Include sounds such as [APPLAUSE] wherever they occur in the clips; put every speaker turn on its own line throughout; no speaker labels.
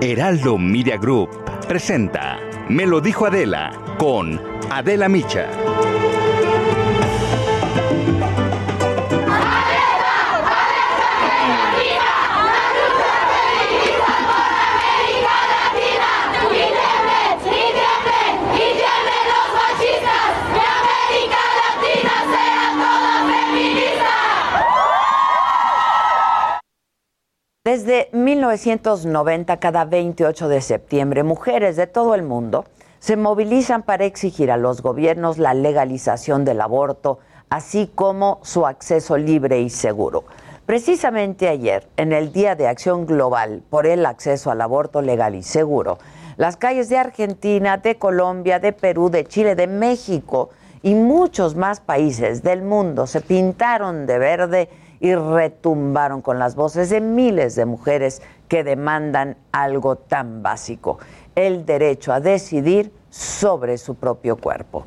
Heraldo Media Group presenta Me lo dijo Adela con Adela Micha.
Desde 1990, cada 28 de septiembre, mujeres de todo el mundo se movilizan para exigir a los gobiernos la legalización del aborto, así como su acceso libre y seguro. Precisamente ayer, en el Día de Acción Global por el acceso al aborto legal y seguro, las calles de Argentina, de Colombia, de Perú, de Chile, de México y muchos más países del mundo se pintaron de verde y retumbaron con las voces de miles de mujeres que demandan algo tan básico, el derecho a decidir sobre su propio cuerpo.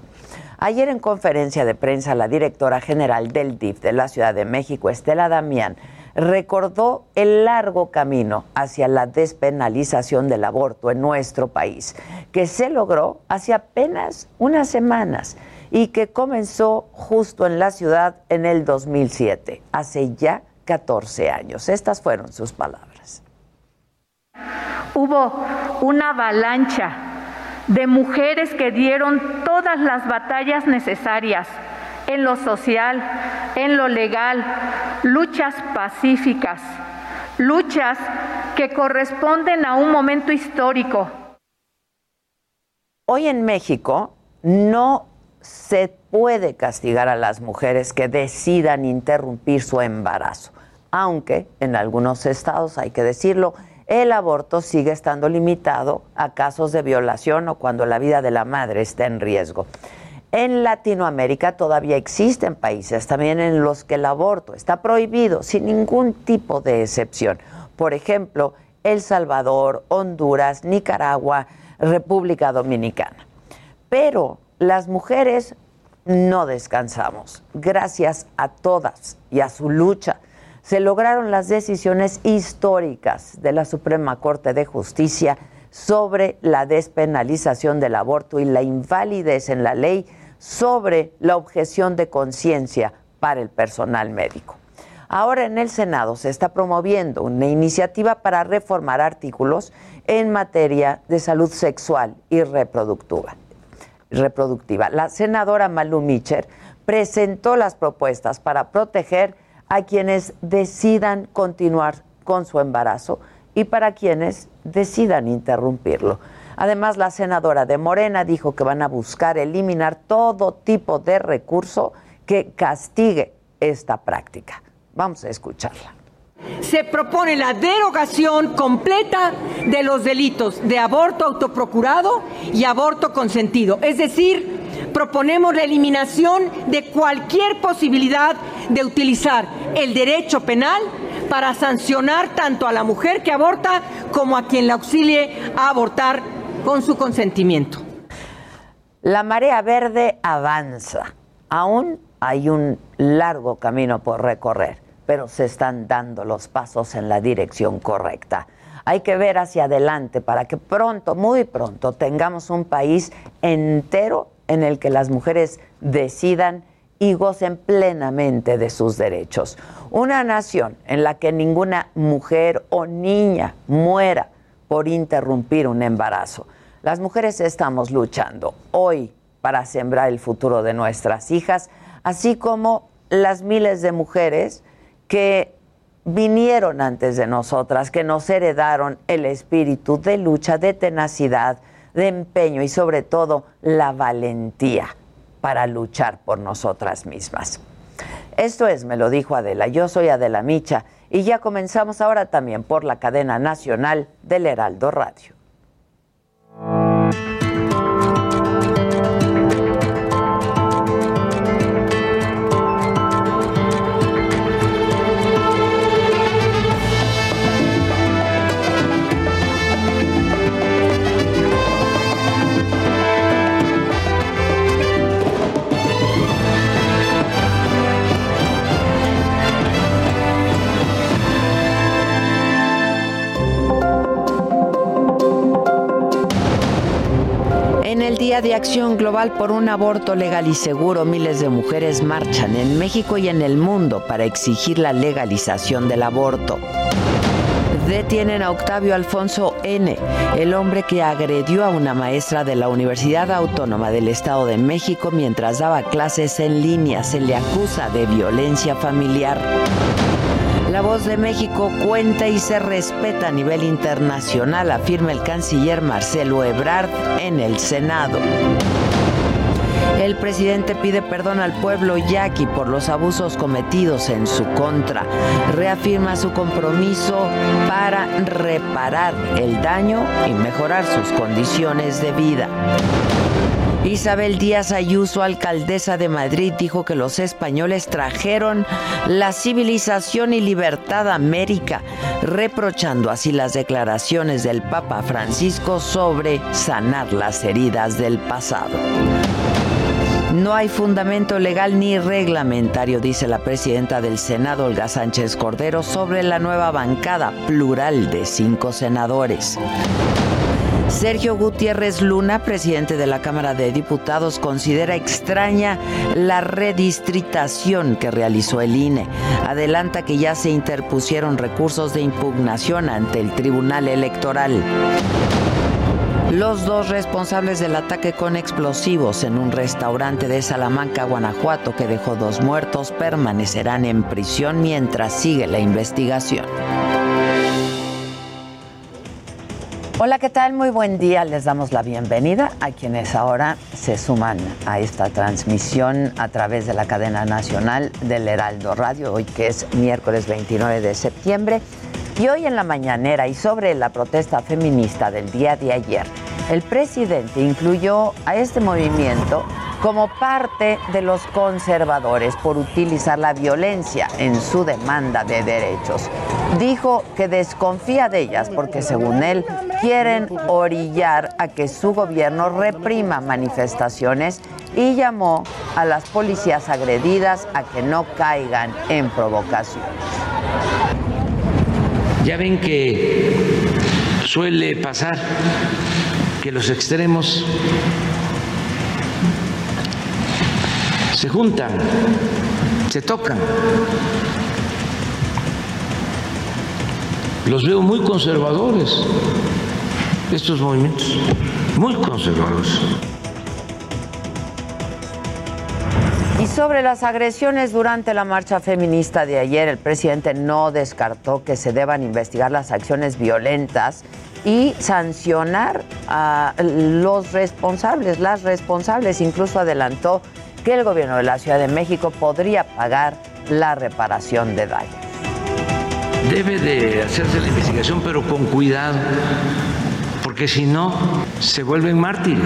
Ayer en conferencia de prensa la directora general del DIF de la Ciudad de México, Estela Damián, recordó el largo camino hacia la despenalización del aborto en nuestro país, que se logró hace apenas unas semanas y que comenzó justo en la ciudad en el 2007, hace ya 14 años. Estas fueron sus palabras.
Hubo una avalancha de mujeres que dieron todas las batallas necesarias en lo social, en lo legal, luchas pacíficas, luchas que corresponden a un momento histórico.
Hoy en México no se puede castigar a las mujeres que decidan interrumpir su embarazo, aunque en algunos estados, hay que decirlo, el aborto sigue estando limitado a casos de violación o cuando la vida de la madre está en riesgo. En Latinoamérica todavía existen países también en los que el aborto está prohibido sin ningún tipo de excepción. Por ejemplo, El Salvador, Honduras, Nicaragua, República Dominicana. Pero las mujeres no descansamos. Gracias a todas y a su lucha se lograron las decisiones históricas de la Suprema Corte de Justicia sobre la despenalización del aborto y la invalidez en la ley sobre la objeción de conciencia para el personal médico. Ahora en el Senado se está promoviendo una iniciativa para reformar artículos en materia de salud sexual y reproductiva reproductiva. La senadora Malu Micher presentó las propuestas para proteger a quienes decidan continuar con su embarazo y para quienes decidan interrumpirlo. Además, la senadora de Morena dijo que van a buscar eliminar todo tipo de recurso que castigue esta práctica. Vamos a escucharla
se propone la derogación completa de los delitos de aborto autoprocurado y aborto consentido. Es decir, proponemos la eliminación de cualquier posibilidad de utilizar el derecho penal para sancionar tanto a la mujer que aborta como a quien la auxilie a abortar con su consentimiento.
La marea verde avanza. Aún hay un largo camino por recorrer pero se están dando los pasos en la dirección correcta. Hay que ver hacia adelante para que pronto, muy pronto, tengamos un país entero en el que las mujeres decidan y gocen plenamente de sus derechos. Una nación en la que ninguna mujer o niña muera por interrumpir un embarazo. Las mujeres estamos luchando hoy para sembrar el futuro de nuestras hijas, así como las miles de mujeres que vinieron antes de nosotras, que nos heredaron el espíritu de lucha, de tenacidad, de empeño y sobre todo la valentía para luchar por nosotras mismas. Esto es, me lo dijo Adela, yo soy Adela Micha y ya comenzamos ahora también por la cadena nacional del Heraldo Radio. El Día de Acción Global por un aborto legal y seguro, miles de mujeres marchan en México y en el mundo para exigir la legalización del aborto. Detienen a Octavio Alfonso N., el hombre que agredió a una maestra de la Universidad Autónoma del Estado de México mientras daba clases en línea. Se le acusa de violencia familiar. La voz de México cuenta y se respeta a nivel internacional, afirma el canciller Marcelo Ebrard en el Senado. El presidente pide perdón al pueblo yaqui por los abusos cometidos en su contra. Reafirma su compromiso para reparar el daño y mejorar sus condiciones de vida. Isabel Díaz Ayuso, alcaldesa de Madrid, dijo que los españoles trajeron la civilización y libertad a América, reprochando así las declaraciones del Papa Francisco sobre sanar las heridas del pasado. No hay fundamento legal ni reglamentario, dice la presidenta del Senado, Olga Sánchez Cordero, sobre la nueva bancada plural de cinco senadores. Sergio Gutiérrez Luna, presidente de la Cámara de Diputados, considera extraña la redistritación que realizó el INE. Adelanta que ya se interpusieron recursos de impugnación ante el Tribunal Electoral. Los dos responsables del ataque con explosivos en un restaurante de Salamanca, Guanajuato, que dejó dos muertos, permanecerán en prisión mientras sigue la investigación. Hola, ¿qué tal? Muy buen día. Les damos la bienvenida a quienes ahora se suman a esta transmisión a través de la cadena nacional del Heraldo Radio, hoy que es miércoles 29 de septiembre. Y hoy en la mañanera y sobre la protesta feminista del día de ayer, el presidente incluyó a este movimiento como parte de los conservadores por utilizar la violencia en su demanda de derechos. Dijo que desconfía de ellas porque según él quieren orillar a que su gobierno reprima manifestaciones y llamó a las policías agredidas a que no caigan en provocación.
Ya ven que suele pasar que los extremos se juntan, se tocan. Los veo muy conservadores, estos movimientos, muy conservadores.
Y sobre las agresiones durante la marcha feminista de ayer, el presidente no descartó que se deban investigar las acciones violentas y sancionar a los responsables, las responsables. Incluso adelantó que el gobierno de la Ciudad de México podría pagar la reparación de daños.
Debe de hacerse la investigación, pero con cuidado, porque si no, se vuelven mártires.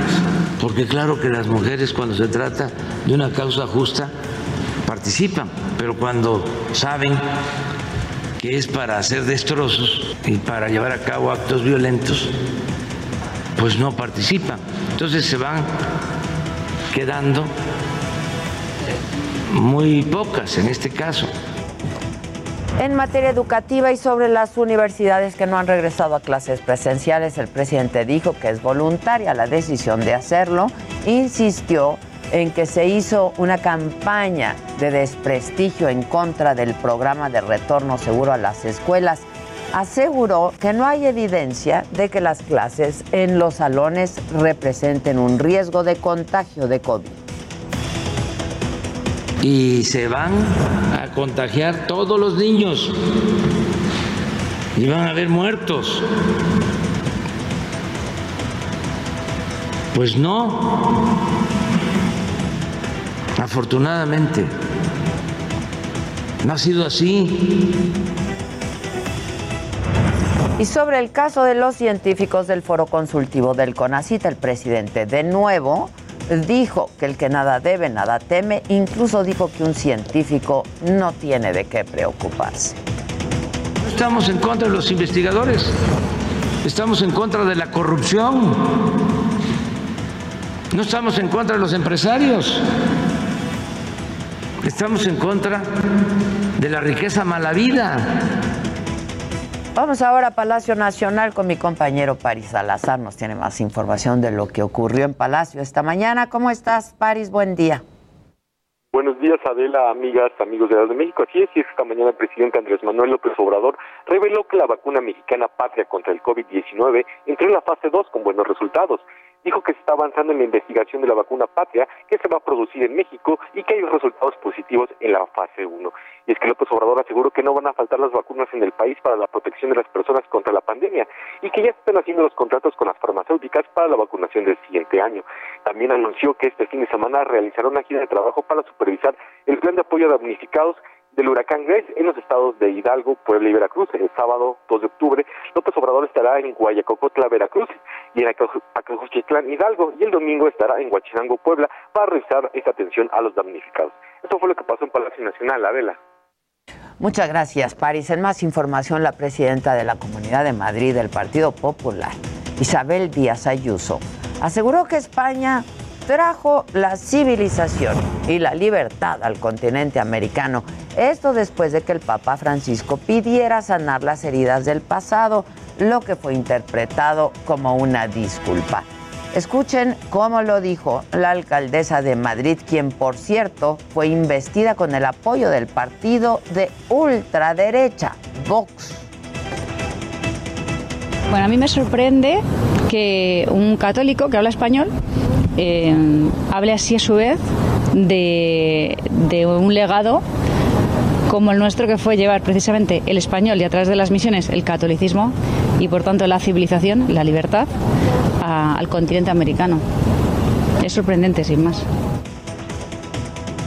Porque claro que las mujeres cuando se trata de una causa justa participan, pero cuando saben es para hacer destrozos y para llevar a cabo actos violentos, pues no participan. Entonces se van quedando muy pocas en este caso.
En materia educativa y sobre las universidades que no han regresado a clases presenciales, el presidente dijo que es voluntaria la decisión de hacerlo. Insistió en que se hizo una campaña de desprestigio en contra del programa de retorno seguro a las escuelas. Aseguró que no hay evidencia de que las clases en los salones representen un riesgo de contagio de COVID
y se van a contagiar todos los niños y van a haber muertos. Pues no, Desafortunadamente, no ha sido así.
Y sobre el caso de los científicos del foro consultivo del CONACIT, el presidente de nuevo dijo que el que nada debe, nada teme, incluso dijo que un científico no tiene de qué preocuparse.
No estamos en contra de los investigadores, estamos en contra de la corrupción, no estamos en contra de los empresarios, estamos en contra de la riqueza mala vida.
Vamos ahora a Palacio Nacional con mi compañero Paris Salazar. Nos tiene más información de lo que ocurrió en Palacio esta mañana. ¿Cómo estás, Paris? Buen día.
Buenos días, Adela, amigas, amigos de la de México. Así es, y esta mañana el presidente Andrés Manuel López Obrador reveló que la vacuna mexicana Patria contra el COVID-19 entró en la fase 2 con buenos resultados dijo que se está avanzando en la investigación de la vacuna patria que se va a producir en México y que hay resultados positivos en la fase 1. Y es que López Obrador aseguró que no van a faltar las vacunas en el país para la protección de las personas contra la pandemia y que ya están haciendo los contratos con las farmacéuticas para la vacunación del siguiente año. También anunció que este fin de semana realizará una gira de trabajo para supervisar el plan de apoyo a damnificados del huracán Grace en los estados de Hidalgo, Puebla y Veracruz. El sábado 2 de octubre, López Obrador estará en Guayacocotla, Veracruz, y en Acajuchitlán, Hidalgo, y el domingo estará en Huachinango, Puebla, para realizar esta atención a los damnificados. Esto fue lo que pasó en Palacio Nacional, Adela.
Muchas gracias, Paris. En más información, la presidenta de la Comunidad de Madrid del Partido Popular, Isabel Díaz Ayuso, aseguró que España trajo la civilización y la libertad al continente americano. Esto después de que el Papa Francisco pidiera sanar las heridas del pasado, lo que fue interpretado como una disculpa. Escuchen cómo lo dijo la alcaldesa de Madrid, quien por cierto fue investida con el apoyo del partido de ultraderecha, Vox.
Bueno, a mí me sorprende que un católico que habla español eh, hable así a su vez de, un legado como el nuestro que fue llevar precisamente el español y a través de las misiones el catolicismo y por tanto la civilización, la libertad al continente americano. Es sorprendente, sin más.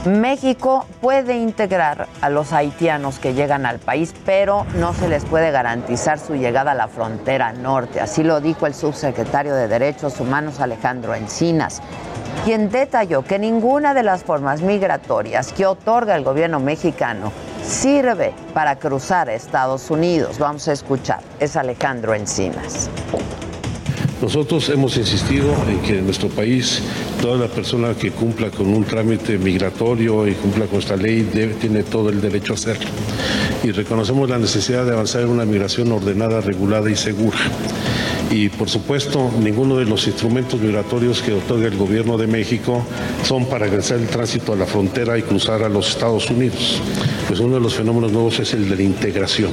México puede integrar a los haitianos que llegan al país, pero no se les puede garantizar su llegada a la frontera norte. Así lo dijo el subsecretario de Derechos Humanos Alejandro Encinas, quien detalló que ninguna de las formas migratorias que otorga el gobierno mexicano sirve para cruzar a Estados Unidos. Vamos a escuchar, es Alejandro Encinas.
Nosotros hemos insistido en que nuestro país toda la persona que cumpla con un trámite migratorio y cumpla con esta ley tiene todo el derecho a hacerlo. Y reconocemos la necesidad de avanzar en una migración ordenada, regulada y segura. Y por supuesto, ninguno de los instrumentos migratorios que otorga el gobierno de México son para agresar el tránsito a la frontera y cruzar a los Estados Unidos. Pues uno de los fenómenos nuevos es el de la integración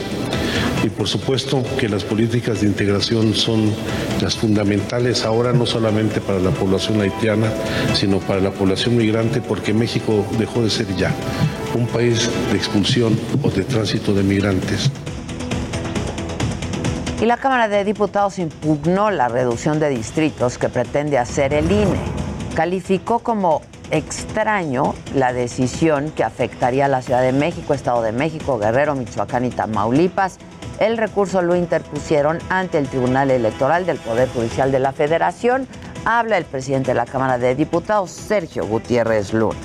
y por supuesto que las políticas de integración son las fundamentales ahora no solamente para la población haitiana, sino para la población migrante, porque México dejó de ser ya un país de expulsión o de tránsito de migrantes.
Y la Cámara de Diputados impugnó la reducción de distritos que pretende hacer el INE. Calificó como extraño la decisión que afectaría a la Ciudad de México, Estado de México, Guerrero, Michoacán y Tamaulipas el recurso lo interpusieron ante el Tribunal Electoral del Poder Judicial de la Federación. Habla el presidente de la Cámara de Diputados, Sergio Gutiérrez Luna.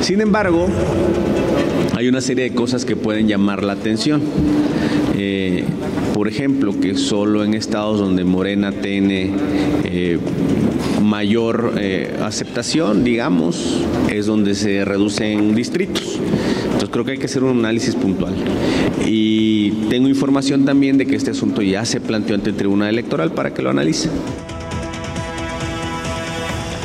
Sin embargo, hay una serie de cosas que pueden llamar la atención. Eh, por ejemplo, que solo en estados donde Morena tiene eh, mayor eh, aceptación, digamos, es donde se reducen distritos. Entonces creo que hay que hacer un análisis puntual. Y tengo información también de que este asunto ya se planteó ante el Tribunal Electoral para que lo analice.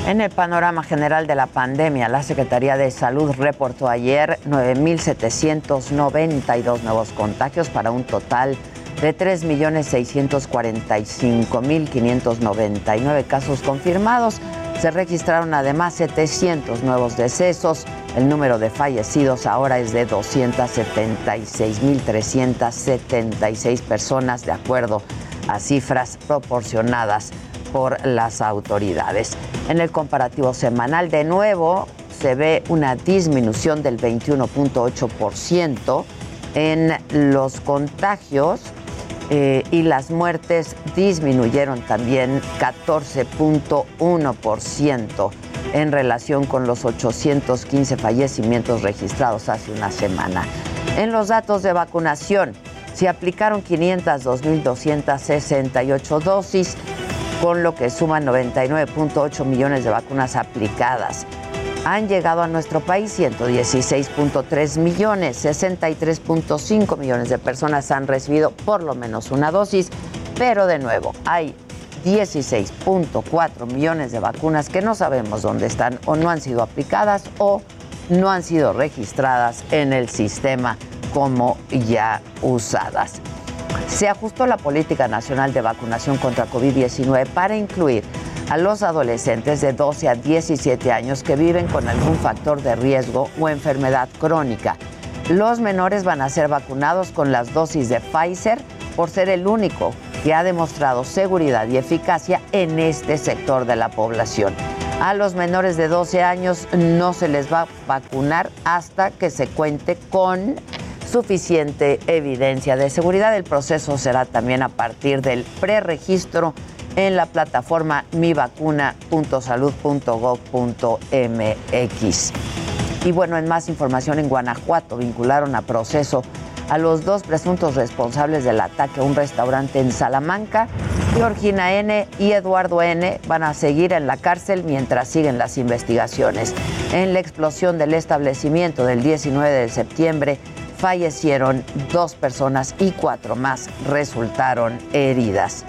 En el panorama general de la pandemia, la Secretaría de Salud reportó ayer 9.792 nuevos contagios para un total de 3.645.599 casos confirmados. Se registraron además 700 nuevos decesos. El número de fallecidos ahora es de 276.376 personas, de acuerdo a cifras proporcionadas por las autoridades. En el comparativo semanal, de nuevo, se ve una disminución del 21.8% en los contagios eh, y las muertes disminuyeron también 14.1% en relación con los 815 fallecimientos registrados hace una semana. En los datos de vacunación, se aplicaron 502.268 dosis, con lo que suman 99.8 millones de vacunas aplicadas. Han llegado a nuestro país 116.3 millones, 63.5 millones de personas han recibido por lo menos una dosis, pero de nuevo hay 16.4 millones de vacunas que no sabemos dónde están o no han sido aplicadas o no han sido registradas en el sistema como ya usadas. Se ajustó la política nacional de vacunación contra COVID-19 para incluir a los adolescentes de 12 a 17 años que viven con algún factor de riesgo o enfermedad crónica. Los menores van a ser vacunados con las dosis de Pfizer por ser el único que ha demostrado seguridad y eficacia en este sector de la población. A los menores de 12 años no se les va a vacunar hasta que se cuente con suficiente evidencia de seguridad. El proceso será también a partir del preregistro en la plataforma mivacuna.salud.gov.mx. Y bueno, en más información en Guanajuato vincularon a proceso a los dos presuntos responsables del ataque a un restaurante en Salamanca. Georgina N. y Eduardo N. van a seguir en la cárcel mientras siguen las investigaciones. En la explosión del establecimiento del 19 de septiembre, fallecieron dos personas y cuatro más resultaron heridas.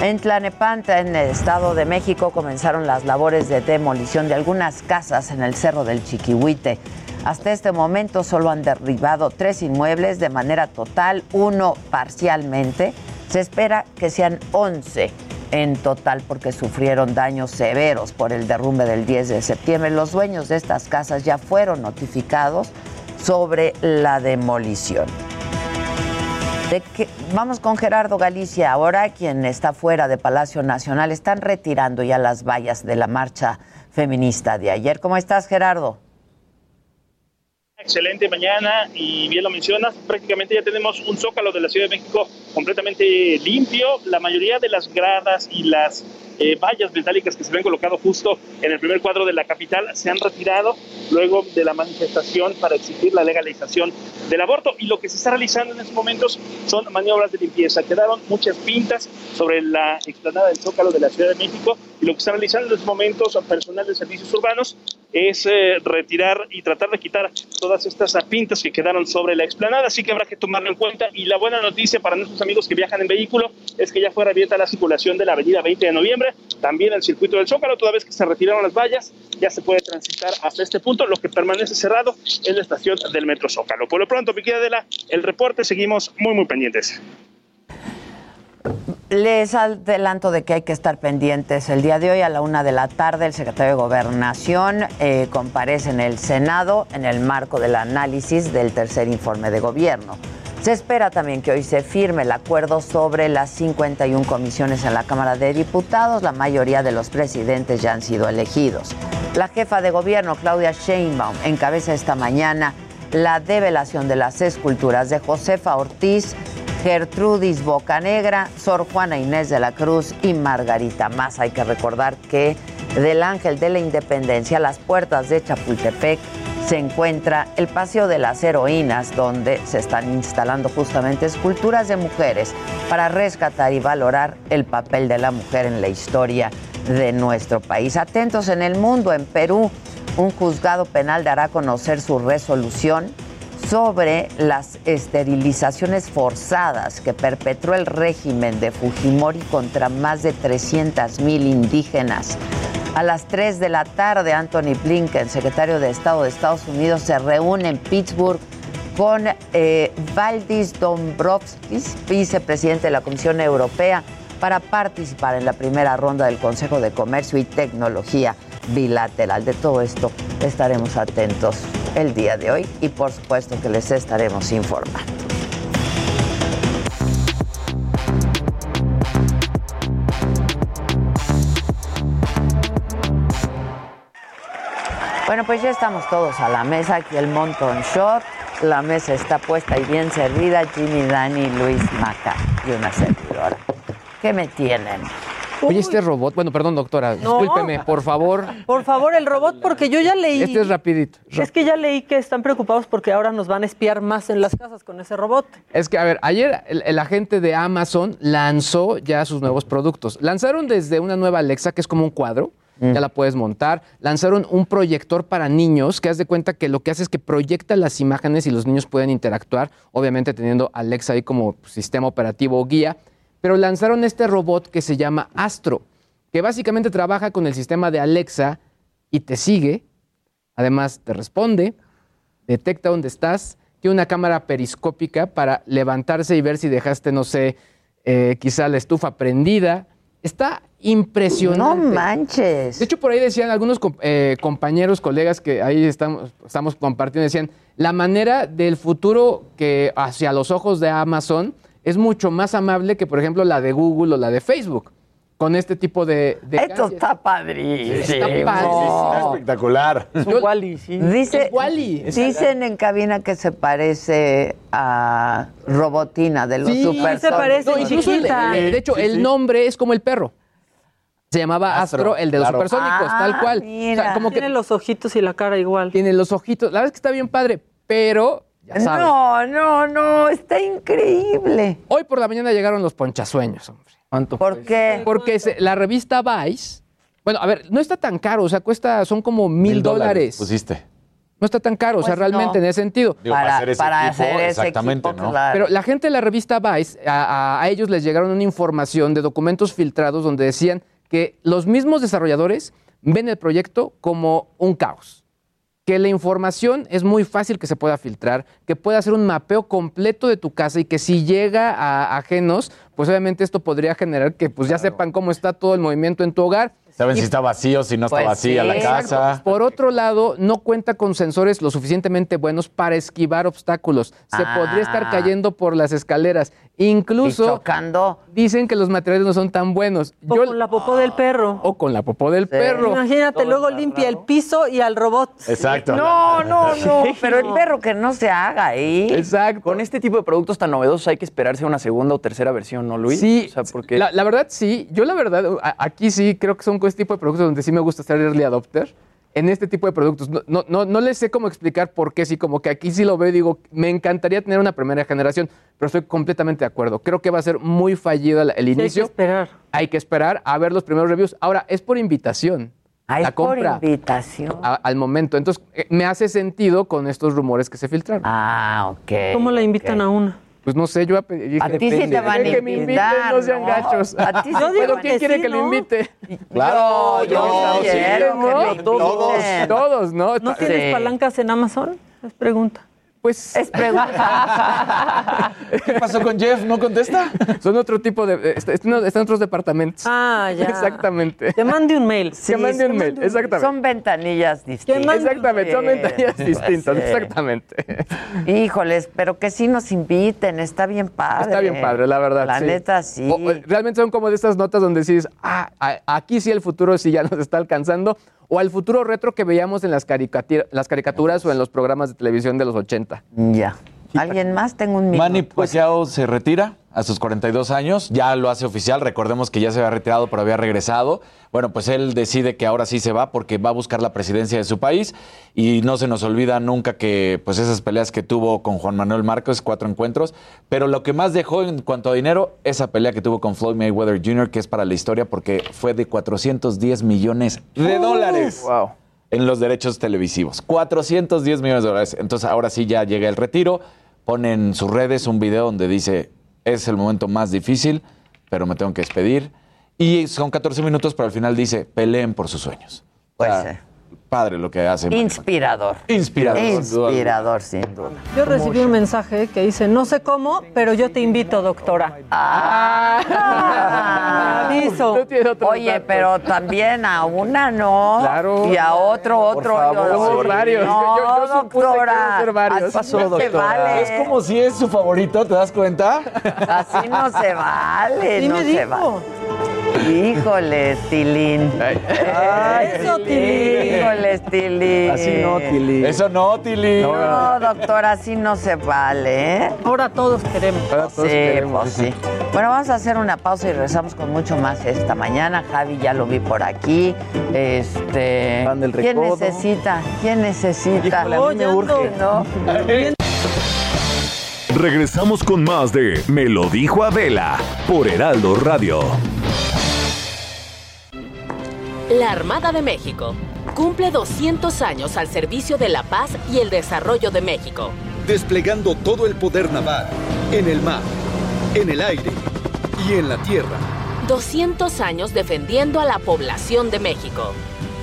En Tlanepanta, en el Estado de México, comenzaron las labores de demolición de algunas casas en el Cerro del Chiquihuite. Hasta este momento solo han derribado tres inmuebles de manera total, uno parcialmente. Se espera que sean 11 en total porque sufrieron daños severos por el derrumbe del 10 de septiembre. Los dueños de estas casas ya fueron notificados sobre la demolición. vamos con Gerardo Galicia, ahora quien está fuera de Palacio Nacional. Están retirando ya las vallas de la marcha feminista de ayer. ¿Cómo estás, Gerardo?
Excelente mañana y bien lo mencionas, prácticamente ya tenemos un zócalo de la Ciudad de México completamente limpio. La mayoría de las gradas y las eh, vallas metálicas que se habían colocado justo en el primer cuadro de la capital se han retirado luego de la manifestación para exigir la legalización del aborto. Y lo que se está realizando en estos momentos son maniobras de limpieza. Quedaron muchas pintas sobre la explanada del Zócalo de la Ciudad de México lo que está realizando en estos momentos personal de servicios urbanos es eh, retirar y tratar de quitar todas estas pintas que quedaron sobre la explanada, así que habrá que tomarlo en cuenta. Y la buena noticia para nuestros amigos que viajan en vehículo es que ya fue abierta la circulación de la avenida 20 de noviembre también el circuito del Zócalo, toda vez que se retiraron las vallas, ya se puede transitar hasta este punto. Lo que permanece cerrado es la estación del Metro Zócalo. Por lo pronto, Piquilla Adela, el reporte, seguimos muy, muy pendientes.
Les adelanto de que hay que estar pendientes. El día de hoy a la una de la tarde el secretario de Gobernación eh, comparece en el Senado en el marco del análisis del tercer informe de gobierno. Se espera también que hoy se firme el acuerdo sobre las 51 comisiones en la Cámara de Diputados. La mayoría de los presidentes ya han sido elegidos. La jefa de gobierno, Claudia Sheinbaum, encabeza esta mañana la develación de las esculturas de Josefa Ortiz, Gertrudis Bocanegra, Sor Juana Inés de la Cruz y Margarita Más. Hay que recordar que del Ángel de la Independencia, las puertas de Chapultepec, se encuentra el Paseo de las Heroínas, donde se están instalando justamente esculturas de mujeres para rescatar y valorar el papel de la mujer en la historia de nuestro país. Atentos en el mundo, en Perú, un juzgado penal dará a conocer su resolución sobre las esterilizaciones forzadas que perpetró el régimen de Fujimori contra más de 300 mil indígenas. A las 3 de la tarde, Anthony Blinken, secretario de Estado de Estados Unidos, se reúne en Pittsburgh con eh, Valdis Dombrovskis, vicepresidente de la Comisión Europea, para participar en la primera ronda del Consejo de Comercio y Tecnología bilateral. De todo esto estaremos atentos el día de hoy y por supuesto que les estaremos informando. Bueno, pues ya estamos todos a la mesa, aquí el Monton Shot, la mesa está puesta y bien servida, Jimmy, Dani, Luis, Maca y una servidora. ¿Qué me tienen?
Oye, este robot, bueno, perdón, doctora,
No.
discúlpeme, por favor.
Por favor, el robot, porque yo ya leí.
Este es rapidito.
Es que ya leí que están preocupados porque ahora nos van a espiar más en las casas con ese robot.
Es que, a ver, ayer el, el agente de Amazon lanzó ya sus nuevos productos. Lanzaron desde una nueva Alexa, que es como un cuadro, ya la puedes montar. Lanzaron un proyector para niños, que haz de cuenta que lo que hace es que proyecta las imágenes y los niños pueden interactuar, obviamente teniendo Alexa ahí como sistema operativo o guía. Pero lanzaron este robot que se llama Astro, que básicamente trabaja con el sistema de Alexa y te sigue, además te responde, detecta dónde estás, tiene una cámara periscópica para levantarse y ver si dejaste, no sé, eh, quizá la estufa prendida. Está impresionante.
No manches.
De hecho, por ahí decían algunos eh, compañeros, colegas que ahí estamos, estamos compartiendo, decían, la manera del futuro que hacia los ojos de Amazon es mucho más amable que, por ejemplo, la de Google o la de Facebook, con este tipo de... de
Esto está padrísimo.
Está padrísimo.
espectacular.
Es un Wally, sí.
Dice,
Es Wall-E.
Dicen en cabina que se parece a Robotina de los
Sí,
super
se parece,
No,
chiquita.
el- de hecho, el nombre es como el perro. Se llamaba Astro,
Astro,
el de los
claro.
supersónicos,
Ah,
tal cual.
mira.
como que
Tiene los ojitos y la cara igual.
tiene los ojitos. La verdad es que está bien padre, pero ya sabes.
No, no, no, está increíble.
Hoy por la mañana llegaron los ponchasueños, hombre.
¿Cuánto?
¿Por qué?
Porque se- la revista Vice, bueno, a ver, no está tan caro, o sea, cuesta, son como mil dólares.
Pusiste.
No está tan caro, o sea,
Pues
realmente
no.
en ese sentido.
Digo, para hacer ese equipo, exactamente,
equipo,
¿no?
claro.
Pero la gente de la revista Vice, a, a- a ellos les llegaron una información de documentos filtrados donde decían que los mismos desarrolladores ven el proyecto como un caos. Que la información es muy fácil que se pueda filtrar, que puede hacer un mapeo completo de tu casa y que si llega a ajenos, pues obviamente esto podría generar que pues ya sepan cómo está todo el movimiento en tu hogar.
Saben
Y
si está vacío, si no está
Pues
vacía
sí.
la
Exacto.
casa.
por otro lado, no cuenta con sensores lo suficientemente buenos para esquivar obstáculos. Se
Ah.
podría estar cayendo por las escaleras.
Y
Incluso
chocando.
Dicen que los materiales no son tan buenos.
O
Yo-
con la popó del perro.
o con la popó del perro.
Imagínate, luego limpia el piso y al robot.
Exacto.
No, no, no. [LAUGHS] Pero el perro que no se haga ahí.
Exacto.
Con este tipo de productos tan novedosos hay que esperarse a una segunda o tercera versión, ¿no, Luis?
Sí,
O sea, porque...
la, la verdad sí. Yo la verdad, aquí sí creo que son con este tipo de productos donde sí me gusta ser early adopter. En este tipo de productos. No, no, no, no les sé cómo explicar por qué sí, como que aquí sí lo veo y digo, me encantaría tener una primera generación, pero estoy completamente de acuerdo. Creo que va a ser muy fallido el, el
Sí, hay que
inicio.
esperar.
Hay que esperar a ver los primeros reviews. Ahora, es por invitación.
Ahí
la
por
compra
invitación.
a- al momento. Entonces, eh, me hace sentido con estos rumores que se filtraron.
Ah, ok.
¿Cómo la invitan a una?
Pues no sé, yo a pe-
A
dije,
ti sí te van a
que me inviten,
invitar,
no sean
¿no?
gachos.
A ti sí
digo
Pero ¿quién quiere
sí,
que lo
¿no?
invite?
Claro,
Yo,
no, sí,
quiero que
¿no?
Todos.
Todos, ¿no?
¿No tienes
Sí.
palancas en Amazon? Es pregunta.
Pues
Es pregunta. [LAUGHS]
¿Qué pasó con Jeff? ¿No contesta?
son otro tipo de... eh, están en otros departamentos.
Ah, ya.
Exactamente.
Te mande un mail.
que mande un mail, exactamente.
Son ventanillas distintas.
Exactamente, son
Sí,
ventanillas distintas,
sí.
exactamente.
Híjoles, pero que sí nos inviten, está bien padre.
Está bien padre, la verdad.
La
sí.
neta sí.
O- realmente son como de estas notas donde dices, ah, aquí sí el futuro sí ya nos está alcanzando, o al futuro retro que veíamos en las, las caricaturas o en los programas de televisión de los 80.
Ya. ¿Alguien más? Tengo un minuto.
Manny Pacquiao se retira a sus 42 años, ya lo hace oficial, recordemos que ya se había retirado pero había regresado. Bueno, pues él decide que ahora sí se va porque va a buscar la presidencia de su país y no se nos olvida nunca que pues esas peleas que tuvo con Juan Manuel Márquez, cuatro encuentros, pero lo que más dejó en cuanto a dinero, esa pelea que tuvo con Floyd Mayweather Jr., que es para la historia porque fue de 410 millones de dólares
Wow.
En los derechos televisivos. 410 millones de dólares. Entonces ahora sí ya llega el retiro. Pone en sus redes un video donde dice, es el momento más difícil, pero me tengo que despedir. Y son 14 minutos, pero al final dice, peleen por sus sueños. O sea,
Pues, eh.
Padre lo que hace.
Inspirador.
Inspirador,
Inspirador, sin duda.
Yo recibí un mensaje que dice, no sé cómo, pero yo te invito, doctora.
Ah.
Aviso.
Oye, pero también a una no.
Claro.
Y a otro, otro.
favor.
yo-
Somos
varios.
No,
Yo- yo
doctora.
varios.
Así
Pasó,
no se
doctora.
vale.
Es como si es su favorito, ¿te das cuenta?
Así no se vale, no
me
se
dijo.
vale. Híjole, Tilín. Ay,
Eso, Tilín.
Híjole, Tilín.
Así no, Tili.
Eso no, Tili.
No, doctor, así no se vale, ¿eh?
Ahora todos queremos.
Ahora todos
sí,
queremos,
pues
sí.
Bueno, vamos a hacer una pausa y regresamos con mucho más esta mañana. Javi ya lo vi por aquí. Este,
Pan del
¿Quién necesita? ¿Quién necesita?
Híjole, a mí me urge.
¿no?
Regresamos con más de Me lo dijo Adela por Heraldo Radio.
La Armada de México cumple 200 años al servicio de la paz y el desarrollo de México.
desplegando todo el poder naval, en el mar, en el aire y en la tierra,
200 años defendiendo a la población de México,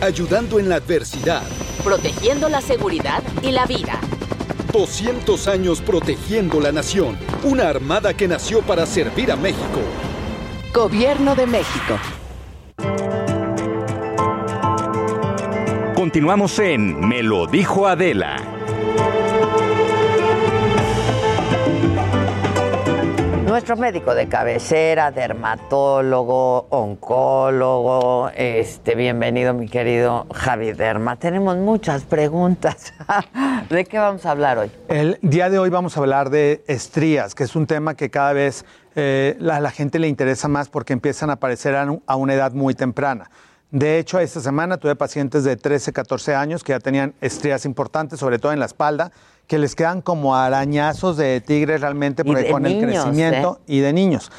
ayudando en la adversidad,
protegiendo la seguridad y la vida.
200 años protegiendo la nación, una armada que nació para servir a México.
Gobierno de México.
Continuamos en Me lo dijo Adela.
Nuestro médico de cabecera, dermatólogo, oncólogo, este, bienvenido mi querido Javi Derma. Tenemos muchas preguntas. [LAUGHS] ¿De qué vamos a hablar hoy?
El día de hoy vamos a hablar de estrías, que es un tema que cada vez eh, la, la gente le interesa más porque empiezan a aparecer a, a una edad muy temprana. De hecho, esta semana tuve pacientes de 13, 14 años que ya tenían estrías importantes, sobre todo en la espalda, que les quedan como arañazos de tigre realmente porque con el crecimiento y de niños.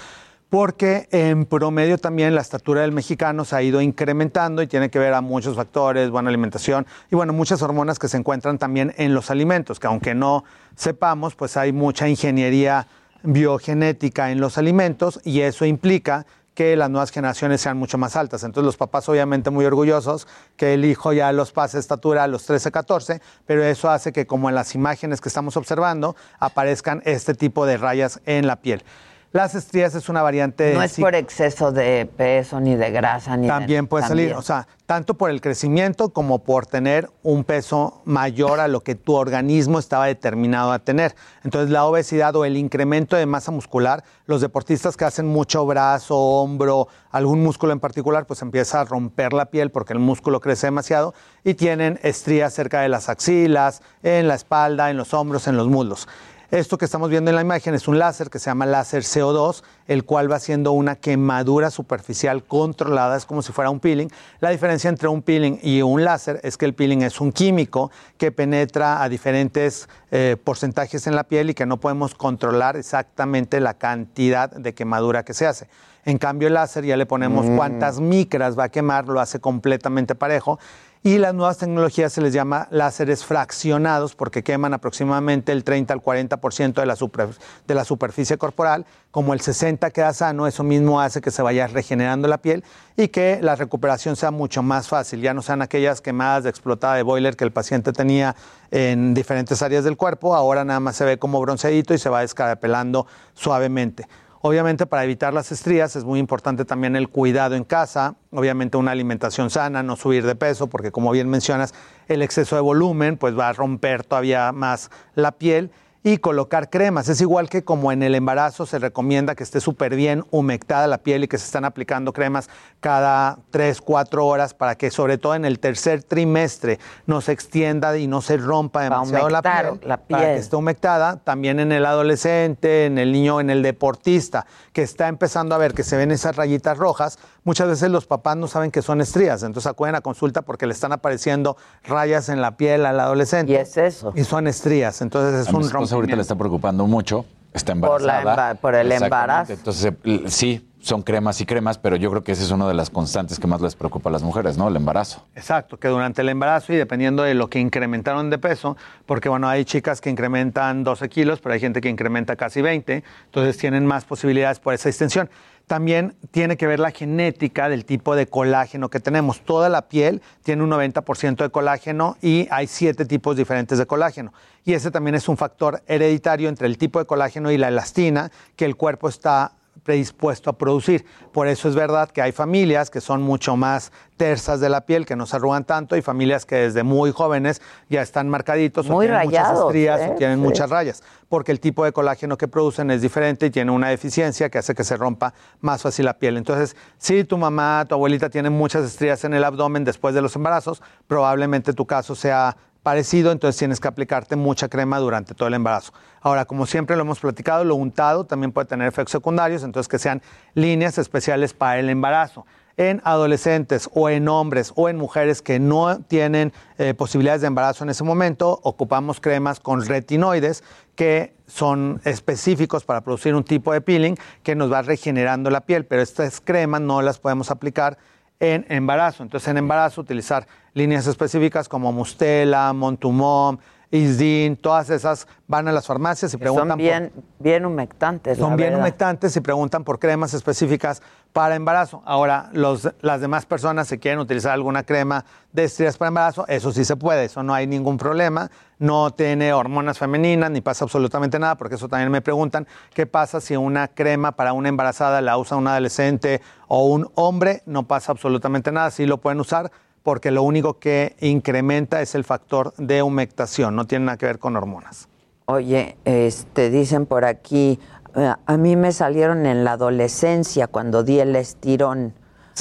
Porque en promedio también la estatura del mexicano se ha ido incrementando y tiene que ver a muchos factores, buena alimentación y bueno, muchas hormonas que se encuentran también en los alimentos, que aunque no sepamos, pues hay mucha ingeniería biogenética en los alimentos y eso implica que las nuevas generaciones sean mucho más altas. Entonces los papás obviamente muy orgullosos que el hijo ya los pase estatura a los 13, 14, pero eso hace que como en las imágenes que estamos observando aparezcan este tipo de rayas en la piel. Las estrías es una variante...
No es por exceso de peso, ni de grasa, ni de-
también puede salir,
también.
o sea, tanto por el crecimiento como por tener un peso mayor a lo que tu organismo estaba determinado a tener. Entonces, la obesidad o el incremento de masa muscular, los deportistas que hacen mucho brazo, hombro, algún músculo en particular, pues empieza a romper la piel porque el músculo crece demasiado y tienen estrías cerca de las axilas, en la espalda, en los hombros, en los muslos. Esto que estamos viendo en la imagen es un láser que se llama láser CO2, el cual va haciendo una quemadura superficial controlada, es como si fuera un peeling. La diferencia entre un peeling y un láser es que el peeling es un químico que penetra a diferentes eh, porcentajes en la piel y que no podemos controlar exactamente la cantidad de quemadura que se hace. En cambio, el láser ya le ponemos
Mm.
cuántas micras va a quemar, lo hace completamente parejo. Y las nuevas tecnologías se les llama láseres fraccionados porque queman aproximadamente el 30 al 40% de la, super- de la superficie corporal. Como el 60 queda sano, eso mismo hace que se vaya regenerando la piel y que la recuperación sea mucho más fácil. Ya no sean aquellas quemadas de explotada de boiler que el paciente tenía en diferentes áreas del cuerpo. Ahora nada más se ve como bronceadito y se va descarapelando suavemente. Obviamente para evitar las estrías es muy importante también el cuidado en casa, obviamente una alimentación sana, no subir de peso, porque como bien mencionas, el exceso de volumen pues va a romper todavía más la piel y colocar cremas. Es igual que como en el embarazo se recomienda que esté súper bien humectada la piel y que se están aplicando cremas cada 3, 4 horas para que sobre todo en el tercer trimestre no se extienda y no se rompa demasiado la piel,
la
para que
piel.
esté humectada, también en el adolescente, en el niño, en el deportista, que está empezando a ver que se ven esas rayitas rojas, muchas veces los papás no saben que son estrías, entonces acuden a consulta porque le están apareciendo rayas en la piel al adolescente. Y
es eso.
Y son estrías, entonces es
A mi
un
esposa ahorita le está preocupando mucho. Está
Por la
embarazada.
emba- por el embarazo.
Entonces, eh, sí, son cremas y cremas, pero yo creo que esa es una de las constantes que más les preocupa a las mujeres, ¿no? El embarazo.
Exacto, que durante el embarazo y dependiendo de lo que incrementaron de peso, porque bueno, hay chicas que incrementan 12 kilos, pero hay gente que incrementa casi 20, entonces tienen más posibilidades por esa extensión. También tiene que ver la genética del tipo de colágeno que tenemos. Toda la piel tiene un 90% de colágeno y hay siete tipos diferentes de colágeno. Y ese también es un factor hereditario entre el tipo de colágeno y la elastina que el cuerpo está predispuesto a producir. Por eso es verdad que hay familias que son mucho más tersas de la piel, que no se arrugan tanto, y familias que desde muy jóvenes ya están marcaditos
Muy
o tienen muchas estrías
¿eh?
o tienen
Sí.
muchas rayas, porque el tipo de colágeno que producen es diferente y tiene una deficiencia que hace que se rompa más fácil la piel. Entonces, si tu mamá, tu abuelita tienen muchas estrías en el abdomen después de los embarazos, probablemente tu caso sea parecido, entonces tienes que aplicarte mucha crema durante todo el embarazo. Ahora, como siempre lo hemos platicado, lo untado también puede tener efectos secundarios, entonces que sean líneas especiales para el embarazo. En adolescentes o en hombres o en mujeres que no tienen eh, posibilidades de embarazo en ese momento, ocupamos cremas con retinoides que son específicos para producir un tipo de peeling que nos va regenerando la piel, pero estas cremas no las podemos aplicar en embarazo. Entonces, en embarazo, utilizar líneas específicas como Mustela, Montumom, Isdin, todas esas van a las farmacias y preguntan
Son
por-
bien, bien humectantes. la
son bien
verdad.
humectantes y preguntan por cremas específicas para embarazo. Ahora, los, las demás personas si quieren utilizar alguna crema de estrías para embarazo, eso sí se puede, eso no hay ningún problema. No tiene hormonas femeninas ni pasa absolutamente nada, porque eso también me preguntan, ¿qué pasa si una crema para una embarazada la usa un adolescente o un hombre? No pasa absolutamente nada, sí lo pueden usar porque lo único que incrementa es el factor de humectación, no tiene nada que ver con hormonas.
Oye, este, dicen por aquí, eh, a mí me salieron en la adolescencia cuando di el estirón,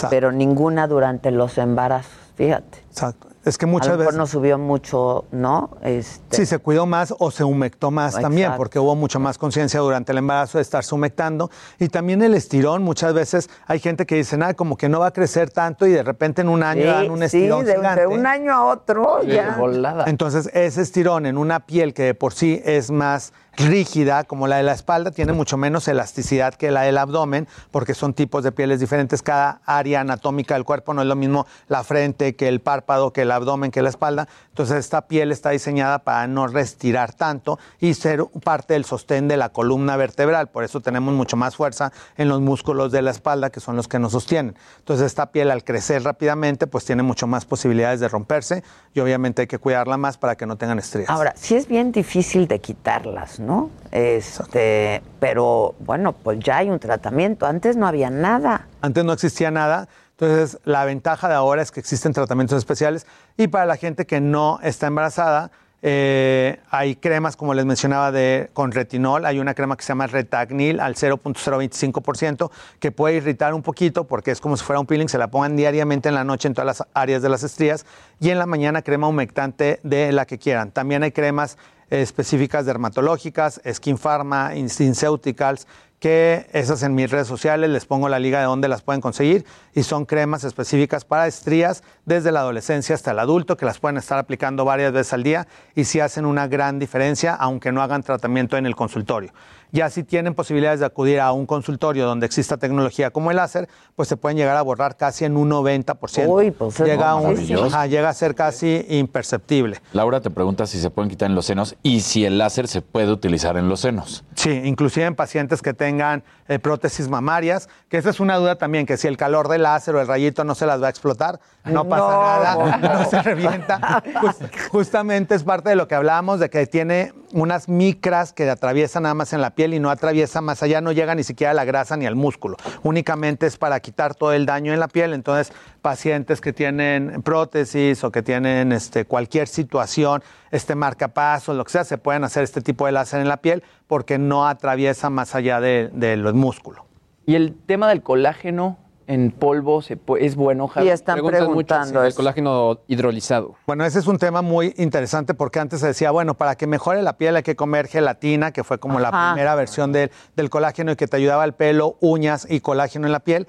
pero ninguna durante los embarazos, fíjate.
Exacto. Es que muchas
a lo mejor
veces-
no subió mucho, ¿no? Este,
Sí, se cuidó más o se humectó más también, porque hubo mucho más conciencia durante el embarazo de estarse humectando. Y también el estirón, muchas veces hay gente que dice, nada, como que no va a crecer tanto y de repente en un año
Sí,
dan un
sí,
estirón
de- de
gigante.
un año a otro, ya.
Entonces, ese estirón en una piel que de por sí es más rígida, como la de la espalda, tiene mucho menos elasticidad que la del abdomen, porque son tipos de pieles diferentes. Cada área anatómica del cuerpo no es lo mismo la frente que el párpado, que el abdomen, que la espalda. Entonces, esta piel está diseñada para no restirar tanto y ser parte del sostén de la columna vertebral. Por eso tenemos mucho más fuerza en los músculos de la espalda, que son los que nos sostienen. Entonces, esta piel al crecer rápidamente, pues tiene mucho más posibilidades de romperse y obviamente hay que cuidarla más para que no tengan estrías.
Ahora, sí es bien difícil de quitarlas, ¿no? Este, pero bueno, pues ya hay un tratamiento. Antes no había nada.
Antes no existía nada. Entonces, la ventaja de ahora es que existen tratamientos especiales y para la gente que no está embarazada, eh, hay cremas, como les mencionaba, de, con retinol. Hay una crema que se llama Retagnil al 0.025%, que puede irritar un poquito porque es como si fuera un peeling. Se la pongan diariamente en la noche en todas las áreas de las estrías y en la mañana crema humectante de la que quieran. También hay cremas específicas dermatológicas, Skin Pharma, SkinCeuticals, que esas en mis redes sociales les pongo la liga de donde las pueden conseguir y son cremas específicas para estrías desde la adolescencia hasta el adulto que las pueden estar aplicando varias veces al día y sí hacen una gran diferencia aunque no hagan tratamiento en el consultorio. Ya si tienen posibilidades de acudir a un consultorio donde exista tecnología como el láser, pues se pueden llegar a borrar casi en un 90%.
Uy, pues es
llega, a un- ajá, llega a ser casi imperceptible.
Laura te pregunta si se pueden quitar en los senos y si el láser se puede utilizar en los senos.
Sí, inclusive en pacientes que tengan eh, prótesis mamarias, que esa es una duda también, que si el calor del láser o el rayito no se las va a explotar, no pasa
No,
nada,
no. [LAUGHS]
no se revienta. Jus- justamente es parte de lo que hablábamos, de que tiene unas micras que atraviesan nada más en la piel y no atraviesa más allá, no llega ni siquiera a la grasa ni al músculo. Únicamente es para quitar todo el daño en la piel. Entonces, pacientes que tienen prótesis o que tienen este, cualquier situación, este marcapasos, lo que sea, se pueden hacer este tipo de láser en la piel porque no atraviesa más allá de, de los músculos.
Y el tema del colágeno en polvo se es bueno, Javi.
Preguntan mucho si el colágeno hidrolizado.
Bueno, ese es un tema muy interesante porque antes se decía, bueno, para que mejore la piel hay que comer gelatina, que fue como la primera versión del, del colágeno y que te ayudaba al pelo, uñas y colágeno en la piel.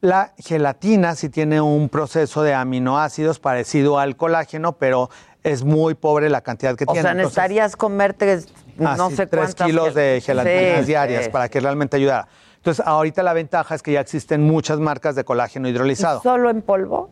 La gelatina sí tiene un proceso de aminoácidos parecido al colágeno, pero es muy pobre la cantidad que
O
tiene.
sea,
Entonces,
necesitarías comerte no
Así,
sé
tres
cuántas
kilos de
gel-
gelatinas
Sí,
diarias
sí.
para que realmente ayudara. Entonces, ahorita la ventaja es que ya existen muchas marcas de colágeno hidrolizado.
¿Solo en polvo?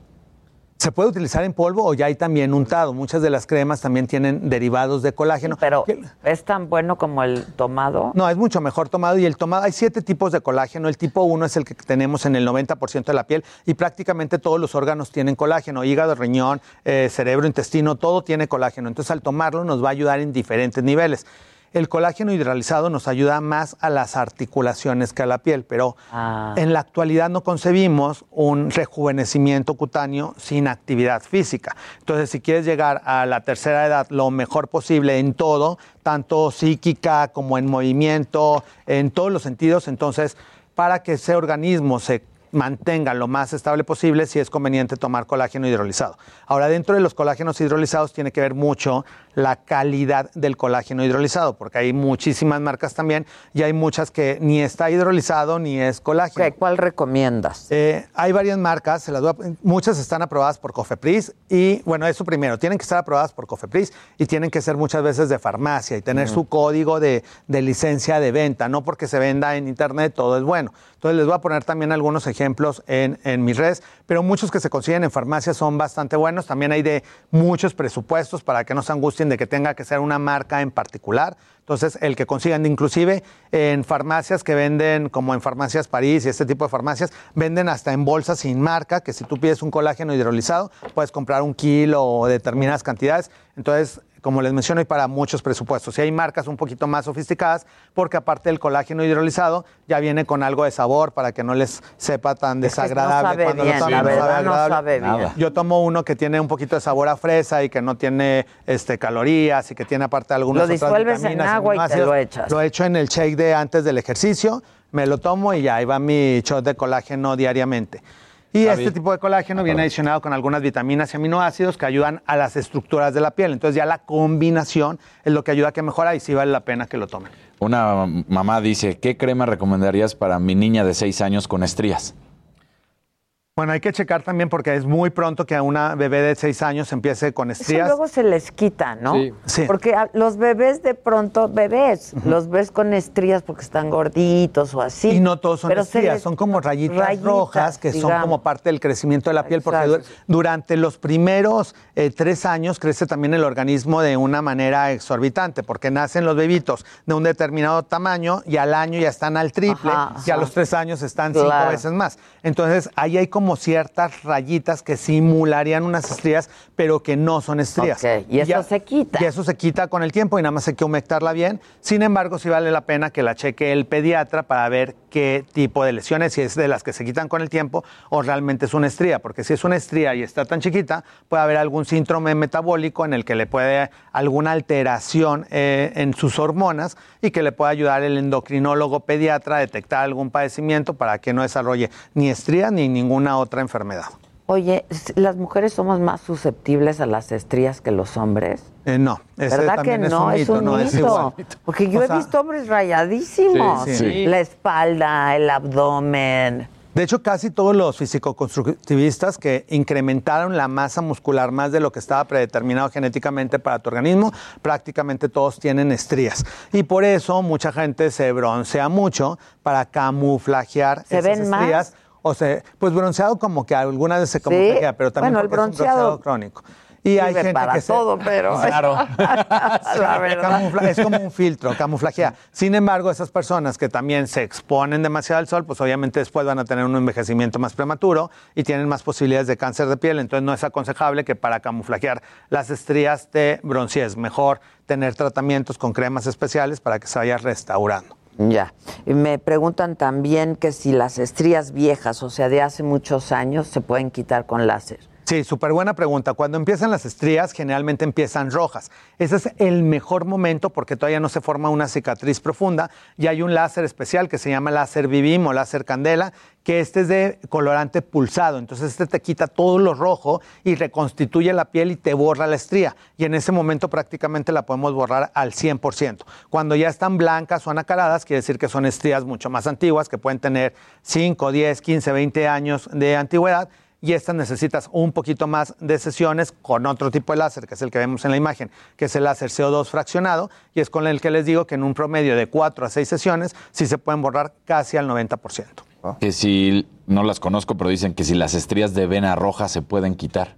Se puede utilizar en polvo o ya hay también untado. Muchas de las cremas también tienen derivados de colágeno.
Pero es tan bueno como el tomado.
No, es mucho mejor tomado y el tomado, hay siete tipos de colágeno. El tipo 1 es el que tenemos en el 90% de la piel y prácticamente todos los órganos tienen colágeno, hígado, riñón, eh, cerebro, intestino, todo tiene colágeno. Entonces al tomarlo nos va a ayudar en diferentes niveles. El colágeno hidrolizado nos ayuda más a las articulaciones que a la piel, pero
Ah.
en la actualidad no concebimos un rejuvenecimiento cutáneo sin actividad física. Entonces, si quieres llegar a la tercera edad lo mejor posible en todo, tanto psíquica como en movimiento, en todos los sentidos, entonces, para que ese organismo se mantenga lo más estable posible, sí es conveniente tomar colágeno hidrolizado. Ahora, dentro de los colágenos hidrolizados tiene que ver mucho la calidad del colágeno hidrolizado, porque hay muchísimas marcas también y hay muchas que ni está hidrolizado ni es colágeno.
¿Cuál recomiendas?
Eh, hay varias marcas, se las voy a- muchas están aprobadas por Cofepris y, bueno, eso primero, tienen que estar aprobadas por Cofepris y tienen que ser muchas veces de farmacia y tener
Mm.
su código de, de licencia de venta, no porque se venda en internet todo es bueno. Entonces les voy a poner también algunos ejemplos en, en mis redes, pero muchos que se consiguen en farmacia son bastante buenos. También hay de muchos presupuestos para que no se angustien de que tenga que ser una marca en particular. Entonces, el que consigan, inclusive en farmacias que venden, como en Farmacias París y este tipo de farmacias, venden hasta en bolsas sin marca, que si tú pides un colágeno hidrolizado, puedes comprar un kilo o determinadas cantidades. Entonces, como les menciono, y para muchos presupuestos. Y hay marcas un poquito más sofisticadas, porque aparte del colágeno hidrolizado, ya viene con algo de sabor para que no les sepa tan desagradable cuando lo toman. Yo tomo uno que tiene un poquito de sabor a fresa y que no tiene este, calorías y que tiene aparte algunas
Lo
otras
disuelves en agua y te lo echas.
Lo echo en el shake de antes del ejercicio, me lo tomo y ya ahí va mi shot de colágeno diariamente. Y este tipo de colágeno viene adicionado con algunas vitaminas y aminoácidos que ayudan a las estructuras de la piel. Entonces ya la combinación es lo que ayuda a que mejora y sí vale la pena que lo tomen.
Una mamá dice, ¿qué crema recomendarías para mi niña de 6 años con estrías?
Bueno, hay que checar también porque es muy pronto que a una bebé de 6 años empiece con
Eso
estrías.
luego se les quita, ¿no?
Sí. Sí.
Porque a- los bebés de pronto, bebés, los ves con estrías porque están gorditos o así.
Y no todos son
pero
estrías,
les-
son como rayitas,
rayitas,
rojas que son como parte del crecimiento de la piel, porque
Exacto.
durante los primeros eh, tres años crece también el organismo de una manera exorbitante, porque nacen los bebitos de un determinado tamaño y al año ya están al triple
Ajá,
y a los tres años están
Claro.
cinco veces más. Entonces ahí hay como ciertas rayitas que simularían unas estrías, pero que no son estrías.
Ok, y eso se quita.
Y eso se quita con el tiempo y nada más hay que humectarla bien. Sin embargo, sí vale la pena que la cheque el pediatra para ver qué tipo de lesiones, si es de las que se quitan con el tiempo o realmente es una estría. Porque si es una estría y está tan chiquita, puede haber algún síndrome metabólico en el que le puede alguna alteración eh, en sus hormonas y que le pueda ayudar el endocrinólogo pediatra a detectar algún padecimiento para que no desarrolle ni estrías ni ninguna otra enfermedad.
Oye, ¿las mujeres somos más susceptibles a las estrías que los hombres?
Eh, no, ese
¿Verdad que
también
no? Es un
no
mito.
es igual.
Porque yo
O
he visto hombres rayadísimos.
Sí, sí.
La espalda, el abdomen.
De hecho, casi todos los fisicoconstructivistas que incrementaron la masa muscular más de lo que estaba predeterminado genéticamente para tu organismo, prácticamente todos tienen estrías. Y por eso mucha gente se broncea mucho para camuflajear
¿Se
esas
ven más?
O sea, pues bronceado como que alguna vez se camuflajea, pero también
Bueno, el
porque es un
bronceado
bronceado crónico. Y hay gente
para
que se-
todo, pero- [LAUGHS]
Claro. [LAUGHS]
La verdad.
Camufla- es como un filtro, camuflajea. Sin embargo, esas personas que también se exponen demasiado al sol, pues obviamente después van a tener un envejecimiento más prematuro y tienen más posibilidades de cáncer de piel. Entonces no es aconsejable que para camuflajear las estrías te broncees. Mejor tener tratamientos con cremas especiales para que se vaya restaurando.
Ya. Y me preguntan también que si las estrías viejas, o sea, de hace muchos años, se pueden quitar con láser.
Sí, súper buena pregunta. Cuando empiezan las estrías, generalmente empiezan rojas. Ese es el mejor momento porque todavía no se forma una cicatriz profunda y hay un láser especial que se llama láser Vivim o láser Candela, que este es de colorante pulsado. Entonces este te quita todo lo rojo y reconstituye la piel y te borra la estría. Y en ese momento prácticamente la podemos borrar al 100%. Cuando ya están blancas o anacaradas, quiere decir que son estrías mucho más antiguas, que pueden tener 5, 10, 15, 20 años de antigüedad y estas necesitas un poquito más de sesiones con otro tipo de láser, que es el que vemos en la imagen, que es el láser CO2 fraccionado, y es con el que les digo que en un promedio de 4 a 6 sesiones sí se pueden borrar casi al 90%.
Que si, no las conozco, pero dicen que si las estrías de vena roja se pueden quitar.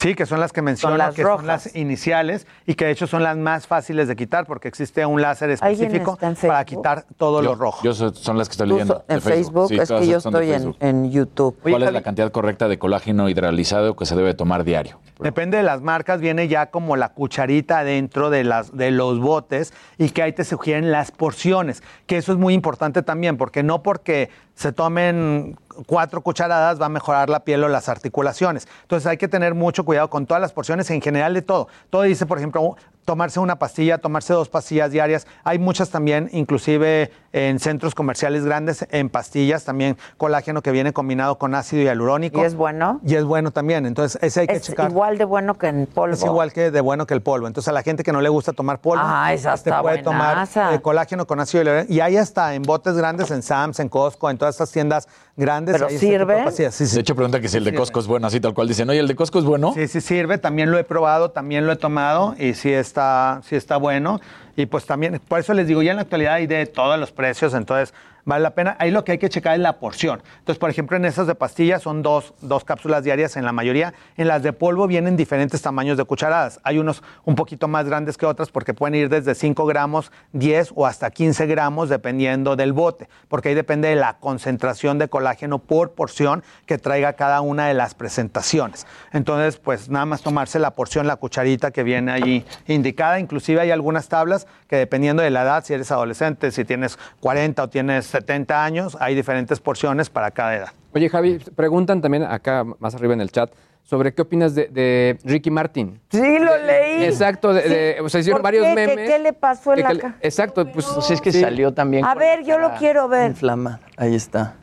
Sí, que son las que menciono,
las
que
rojas.
son las iniciales y que de hecho son las más fáciles de quitar porque existe un láser
¿Alguien
específico para quitar todo
Yo-
lo rojo.
Yo so- son las que estoy leyendo.
en Facebook,
Sí,
es que yo
son
estoy en, en YouTube.
¿Cuál es la cantidad correcta de colágeno hidrolizado que se debe tomar diario?
Depende de las marcas, viene ya como la cucharita dentro de, las, de los botes y que ahí te sugieren las porciones, que eso es muy importante también, porque no porque se tomen cuatro cucharadas va a mejorar la piel o las articulaciones. Entonces hay que tener mucho cuidado con todas las porciones en general de todo. Todo dice, por ejemplo, tomarse una pastilla, tomarse dos pastillas diarias. Hay muchas también, inclusive en centros comerciales grandes, en pastillas, también colágeno que viene combinado con ácido hialurónico.
¿Y es bueno?
Y es bueno también. Entonces ese hay que
Es
checar.
igual de bueno que en polvo.
Es igual que de bueno que el polvo. Entonces, a la gente que no le gusta tomar polvo,
Ah, esa
este,
está
puede tomar eh, colágeno con ácido hialurónico. Y ahí está, en botes grandes, en Sam's, en Costco, en todas estas tiendas grandes.
¿Pero
este
sirve?
Sí, sí.
De hecho, pregunta que si el de Costco es bueno, así tal cual dicen. Oye, ¿el de Costco es bueno?
Sí, sí sirve. También lo he probado, también lo he tomado y sí está, está bueno. Y pues también, por eso les digo, ya en la actualidad hay de todos los precios, entonces vale la pena. Ahí lo que hay que checar es la porción. Entonces, por ejemplo, en esas de pastillas son dos, dos cápsulas diarias en la mayoría. En las de polvo vienen diferentes tamaños de cucharadas. Hay unos un poquito más grandes que otras porque pueden ir desde 5 gramos, 10 o hasta 15 gramos dependiendo del bote, porque ahí depende de la concentración de colágeno por porción que traiga cada una de las presentaciones. Entonces, pues nada más tomarse la porción, la cucharita que viene allí indicada. Inclusive hay algunas tablas que dependiendo de la edad, si eres adolescente, si tienes 40 o tienes 70 años, hay diferentes porciones para cada edad.
Oye, Javi, preguntan también acá más arriba en el chat sobre qué opinas de, de Ricky Martin.
Sí, lo leí.
Exacto, de, de- o sea, hicieron
¿Por
varios
qué? ¿Qué-
memes.
qué le pasó en la
que le-
ca-
Exacto, pues,
Pues es que
sí.
salió también.
A ver, yo lo
cara
quiero ver.
Inflamada. Ahí está.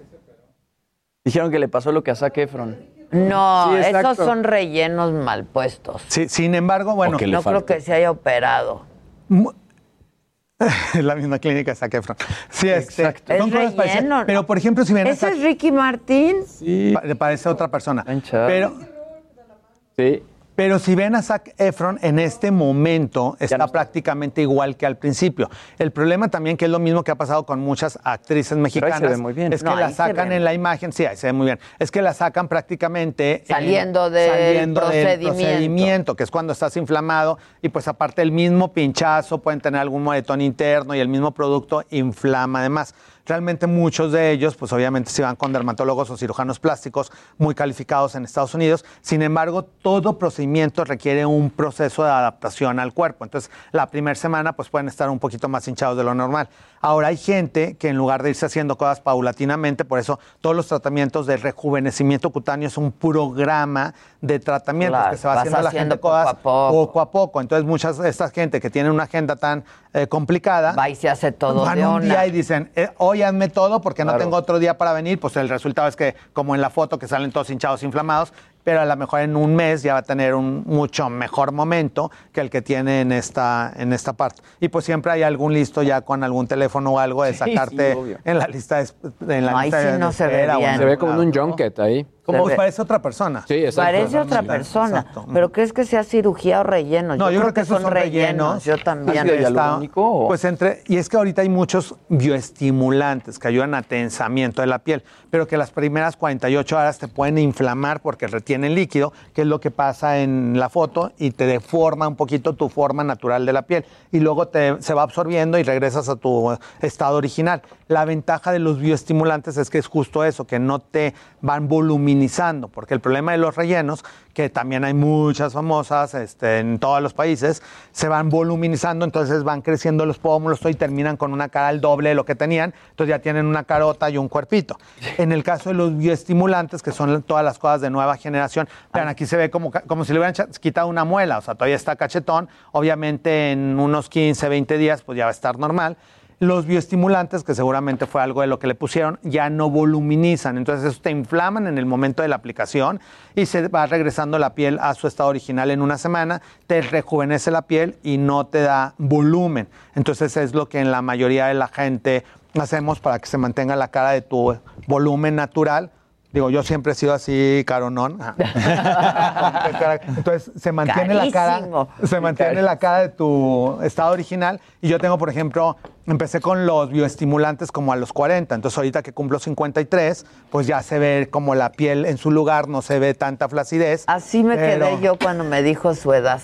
Dijeron que le pasó lo que a Zac Efron.
No,
Sí,
esos son rellenos mal puestos.
Sí, sin embargo, bueno,
no creo que se haya operado.
Es [LAUGHS] la misma clínica de Zac Efron. Sí, este,
Exacto. Es
son cosas parecidas. Pero, por ejemplo, si ven
¿Ese es Ricky Martín?
Pa- le parece otra persona. Pero,
sí.
Pero si ven a Zac Efron en este momento, está prácticamente igual que al principio. El problema también, que es lo mismo que ha pasado con muchas actrices
ahí se
mexicanas,
ve muy bien.
es que
No,
la sacan en la imagen, sí, ahí se ve muy bien, es que la sacan prácticamente en-
Saliendo del
saliendo del
procedimiento.
procedimiento, que es cuando estás inflamado y pues aparte el mismo pinchazo, pueden tener algún moretón interno y el mismo producto inflama además. Realmente muchos de ellos, pues obviamente se van con dermatólogos o cirujanos plásticos muy calificados en Estados Unidos. Sin embargo, todo procedimiento requiere un proceso de adaptación al cuerpo. Entonces, la primera semana, pues pueden estar un poquito más hinchados de lo normal. Ahora hay gente que en lugar de irse haciendo cosas paulatinamente, por eso todos los tratamientos de rejuvenecimiento cutáneo es un programa de tratamientos
Claro,
que se va
vas
haciendo la
haciendo
gente
poco a
cosas
poco.
poco a poco. Entonces, muchas de esta gente que tiene una agenda tan eh, complicada,
Va y se hace todo
van
de
un día y dicen, eh, hoy hazme todo porque no tengo otro día para venir, pues el resultado es que, como en la foto, que salen todos hinchados, inflamados, pero a lo mejor en un mes ya va a tener un mucho mejor momento que el que tiene en esta, en esta parte. Y pues siempre hay algún listo ya con algún teléfono o algo de [LAUGHS] sacarte
sí,
en la lista de, en la
No, ahí
lista
sí
de
no se ve bien.
Se ve como en un junket ahí.
Como pues parece otra persona.
Sí, exacto.
Parece otra
Sí,
persona.
exacto.
¿Pero crees que sea cirugía o relleno?
No, yo, creo que, esos son rellenos.
Yo también.
Así está.
o-
Pues entre, y es que ahorita hay muchos bioestimulantes que ayudan a tensamiento de la piel, pero que las primeras 48 horas te pueden inflamar porque retienen líquido, que es lo que pasa en la foto, y te deforma un poquito tu forma natural de la piel. Y luego te, se va absorbiendo y regresas a tu estado original. La ventaja de los bioestimulantes es que es justo eso, que no te van voluminizando, porque el problema de los rellenos, que también hay muchas famosas este, en todos los países, se van voluminizando, entonces van creciendo los pómulos y terminan con una cara al doble de lo que tenían, entonces ya tienen una carota y un cuerpito. En el caso de los bioestimulantes, que son todas las cosas de nueva generación, vean, aquí se ve como, como si le hubieran quitado una muela, o sea, todavía está cachetón, obviamente en unos 15, 20 días pues ya va a estar normal. Los bioestimulantes, que seguramente fue algo de lo que le pusieron, ya no voluminizan. Entonces, eso te inflaman en el momento de la aplicación y se va regresando la piel a su estado original en una semana, te rejuvenece la piel y no te da volumen. Entonces, es lo que en la mayoría de la gente hacemos para que se mantenga la cara de tu volumen natural. Digo, yo siempre he sido así, caronón. [LAUGHS] Entonces, se mantiene la cara, se mantiene la cara de tu estado original. Y yo tengo, por ejemplo, empecé con los bioestimulantes como a los 40. Entonces, ahorita que cumplo 53, pues ya se ve como la piel en su lugar, no se ve tanta flacidez.
Así me
pero-
quedé yo cuando me dijo su edad.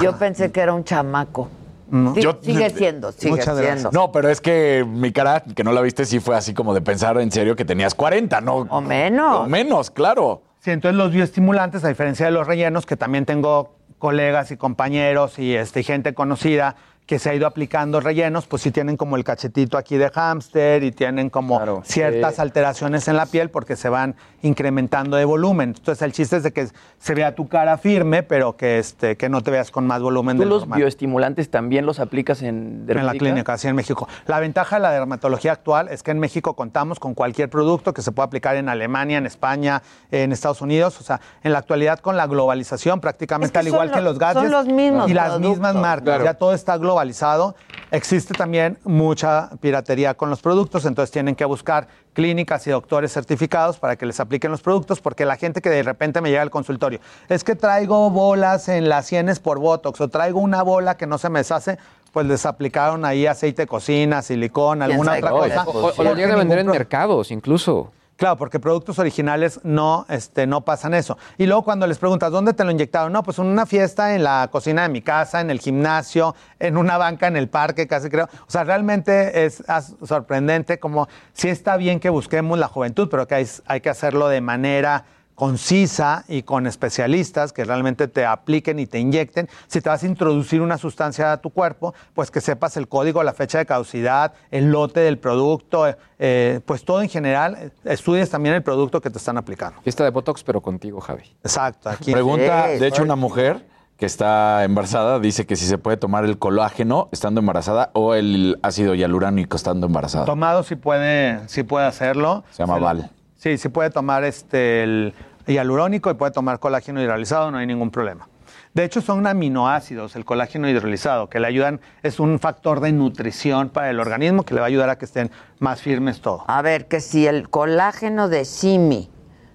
Yo [LAUGHS] pensé que era un chamaco.
No.
Sí,
Yo-
sigue [LAUGHS] siendo, sigue
Muchas gracias.
siendo.
No, pero es que mi cara, que no la viste, sí fue así como de pensar en serio que tenías 40, ¿no?
O menos.
O menos, claro.
Sí, entonces los bioestimulantes, a diferencia de los rellenos, que también tengo colegas y compañeros y este, gente conocida que se ha ido aplicando rellenos, pues sí tienen como el cachetito aquí de hámster y tienen como ciertas
sí.
alteraciones en la piel porque se van incrementando de volumen. Entonces el chiste es de que se vea tu cara firme, pero que, este, que no te veas con más volumen
¿Tú los
normal.
bioestimulantes también los aplicas en
En la clínica, así en México. La ventaja de la dermatología actual es que en México contamos con cualquier producto que se pueda aplicar en Alemania, en España, en Estados Unidos. O sea, en la actualidad con la globalización prácticamente
Es que
al igual que
lo-
los gadgets
son los mismos
y las
productos.
mismas marcas,
Claro.
ya todo está globalizado. Existe también mucha piratería con los productos, entonces tienen que buscar clínicas y doctores certificados para que les apliquen los productos, porque la gente que de repente me llega al consultorio, es que traigo bolas en las sienes por Botox o traigo una bola que no se me deshace, pues les aplicaron ahí aceite de cocina, silicón, alguna otra cosa.
O, o lo llegan a vender en mercados, incluso.
Claro, porque productos originales no, este, no pasan eso. Y luego cuando les preguntas, ¿dónde te lo inyectaron? No, pues en una fiesta en la cocina de mi casa, en el gimnasio, en una banca en el parque, casi creo. O sea, realmente es sorprendente como sí está bien que busquemos la juventud, pero que hay, hay que hacerlo de manera concisa y con especialistas que realmente te apliquen y te inyecten. Si te vas a introducir una sustancia a tu cuerpo, pues que sepas el código, la fecha de caducidad, el lote del producto, eh, pues todo en general. eh, Estudies también el producto que te están aplicando.
Fiesta de Botox, pero contigo, Javi.
Exacto. Aquí.
Pregunta, de hecho, una mujer que está embarazada dice que si se puede tomar el colágeno estando embarazada o el ácido hialurónico estando embarazada.
Tomado sí puede, sí puede hacerlo.
Se llama
lo-
Val.
Sí, sí puede tomar este, el hialurónico y puede tomar colágeno hidrolizado, no hay ningún problema. De hecho, son aminoácidos, el colágeno hidrolizado, que le ayudan, es un factor de nutrición para el organismo que le va a ayudar a que estén más firmes todo.
A ver, que si el colágeno de simi,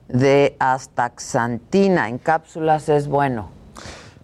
de astaxantina en cápsulas es bueno.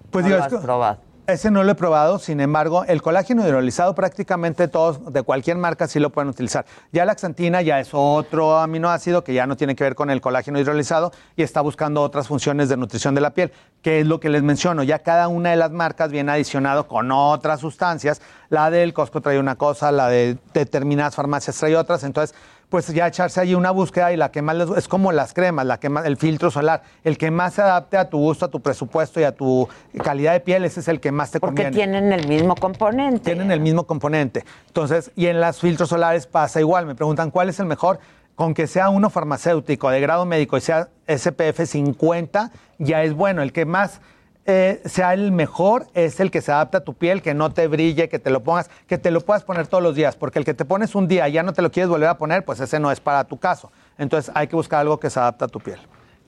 Pues
No
digo,
lo
es
has probado.
Ese no lo he probado, sin embargo, el colágeno hidrolizado prácticamente todos, de cualquier marca, sí lo pueden utilizar. Ya la xantina ya es otro aminoácido que ya no tiene que ver con el colágeno hidrolizado y está buscando otras funciones de nutrición de la piel, que es lo que les menciono. Ya cada una de las marcas viene adicionado con otras sustancias. La del Costco trae una cosa, la de determinadas farmacias trae otras. Entonces, pues ya echarse ahí una búsqueda y la que más les es como las cremas, la que más, el filtro solar, el que más se adapte a tu gusto, a tu presupuesto y a tu calidad de piel, ese es el que más te
Porque
conviene.
tienen el mismo componente.
Tienen el mismo componente. Entonces, y en los filtros solares pasa igual. Me preguntan cuál es el mejor. Con que sea uno farmacéutico de grado médico y sea SPF 50, ya es bueno. El que más eh, sea el mejor es el que se adapta a tu piel, que no te brille, que te lo pongas, que te lo puedas poner todos los días. Porque el que te pones un día y ya no te lo quieres volver a poner, pues ese no es para tu caso. Entonces hay que buscar algo que se adapte a tu piel.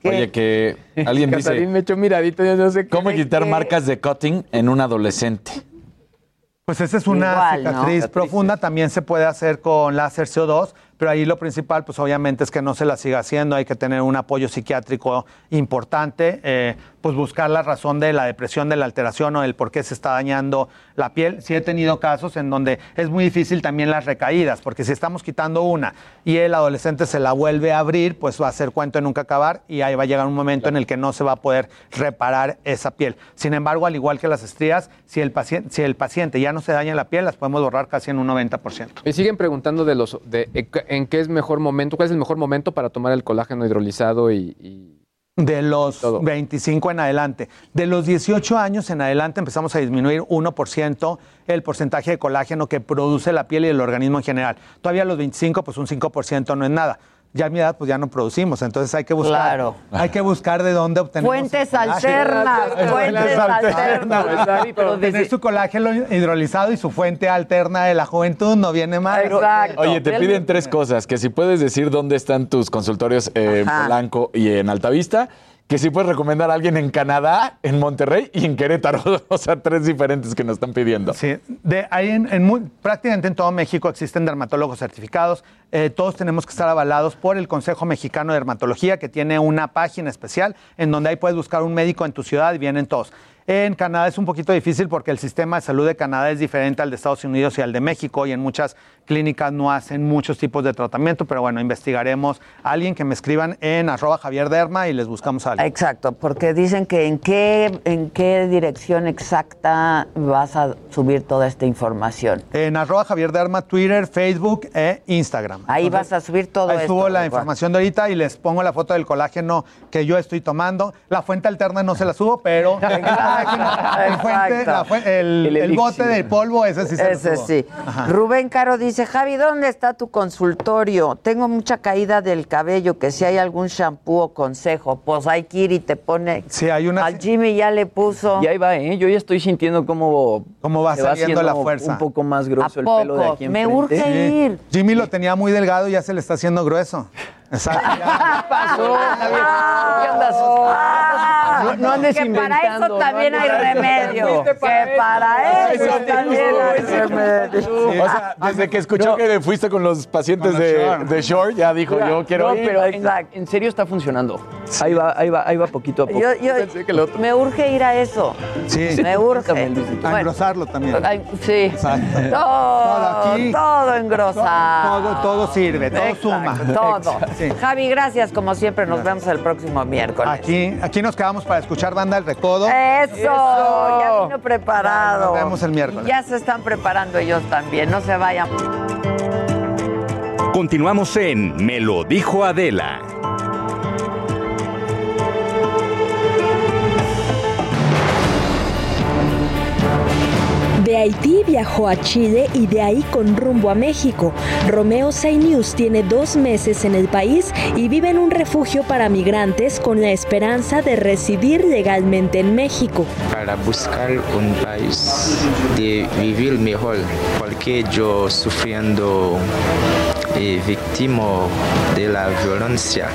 Oye, que alguien [LAUGHS] dice,
me echó miradito, yo no sé qué.
¿cómo quitar marcas de cutting en un adolescente?
Pues esa es una
Igual, ¿no?
cicatriz profunda, también se puede hacer con láser CO2, pero ahí lo principal, pues obviamente es que no se la siga haciendo, hay que tener un apoyo psiquiátrico importante, eh, pues buscar la razón de la depresión, de la alteración o del por qué se está dañando la piel. Sí he tenido casos en donde es muy difícil también las recaídas, porque si estamos quitando una y el adolescente se la vuelve a abrir, pues va a ser cuento de nunca acabar y ahí va a llegar un momento en el que no se va a poder reparar esa piel. Sin embargo, al igual que las estrías, si el paciente, si el paciente ya no se daña la piel, las podemos borrar casi en un 90%.
Me siguen preguntando de los de en qué- es mejor momento, cuál es el mejor momento para tomar el colágeno hidrolizado y, y-
De los 25 en adelante. De los 18 años en adelante empezamos a disminuir 1% el porcentaje de colágeno que produce la piel y el organismo en general. Todavía a los 25, pues un 5% no es nada. Ya a mi edad, pues ya no producimos. Entonces hay que buscar,
Claro.
hay que buscar de dónde obtener.
Fuentes alternas, fuentes alternas.
Pero tener su colágeno hidrolizado y su fuente alterna de la juventud no viene mal.
Oye, te piden tres cosas. Que si puedes decir dónde están tus consultorios eh, en. Polanco y en Altavista. Que si puedes recomendar a alguien en Canadá, en Monterrey y en Querétaro. [LAUGHS] O sea, tres diferentes que nos están pidiendo.
Sí, de ahí en, en muy- prácticamente en todo México existen dermatólogos certificados. Eh, todos tenemos que estar avalados por el Consejo Mexicano de Dermatología, que tiene una página especial en donde ahí puedes buscar un médico en tu ciudad y vienen todos. En Canadá es un poquito difícil porque el sistema de salud de Canadá es diferente al de Estados Unidos y al de México y en muchas clínicas no hacen muchos tipos de tratamiento, pero bueno, investigaremos a alguien que me escriban en arroba Javier Derma y les buscamos a alguien.
Exacto, porque dicen que en qué, en qué dirección exacta vas a subir toda esta información.
En arroba Javier Derma, Twitter, Facebook e Instagram.
Ahí vas a subir todo
Ahí
esto.
subo la información de ahorita y les pongo la foto del colágeno que yo estoy tomando. La fuente alterna no se la subo, pero [LAUGHS] el, fuente- la fu- el-
El
el bote de polvo, ese sí se lo
Ese
subo.
sí.
Ajá.
Rubén Caro dice, Javi, ¿dónde está tu consultorio? Tengo mucha caída del cabello, que si hay algún shampoo o consejo, pues hay que ir y te pone...
Sí, hay una...
Al Jimmy ya le puso...
Y ahí va, ¿eh? Yo ya estoy sintiendo cómo,
cómo va
se
saliendo la
haciendo
fuerza.
Un poco más grueso el
¿A
pelo de
poco?
aquí
Me
enfrente.
urge
Sí.
ir.
Jimmy lo tenía muy delgado y ya se le está haciendo grueso. Exacto. ya. [LAUGHS]
pasó? ¿Qué andas? No, no andes
que para eso también
no
hay remedio. Que para
eso.
eso también hay remedio.
O sea, desde que escuchó que fuiste con los pacientes
Con
de,
Shore.
de Shore, ya dijo,
Mira,
yo quiero
no,
ir.
pero en, en serio está funcionando. Ahí va, ahí va, ahí va poquito a poco.
Yo, yo- me urge ir a eso.
Sí.
Me urge.
A engrosarlo también.
ay, sí.
Exacto.
Todo,
aquí.
todo engrosado.
Todo, todo sirve, todo
Exacto,
suma.
Todo.
Sí.
Javi, gracias como siempre. Nos vemos el próximo miércoles.
Aquí, aquí nos quedamos para escuchar banda El Recodo.
Eso, ya vino preparado.
Nos vemos el miércoles.
Y Ya se están preparando ellos también. No se vayan.
Continuamos en Me lo dijo Adela.
Haití viajó a Chile y de ahí con rumbo a México. Romeo Sainius tiene dos meses en el país y vive en un refugio para migrantes con la esperanza de residir legalmente en México.
para buscar un país de vivir mejor, porque yo sufriendo y víctima de la violencia.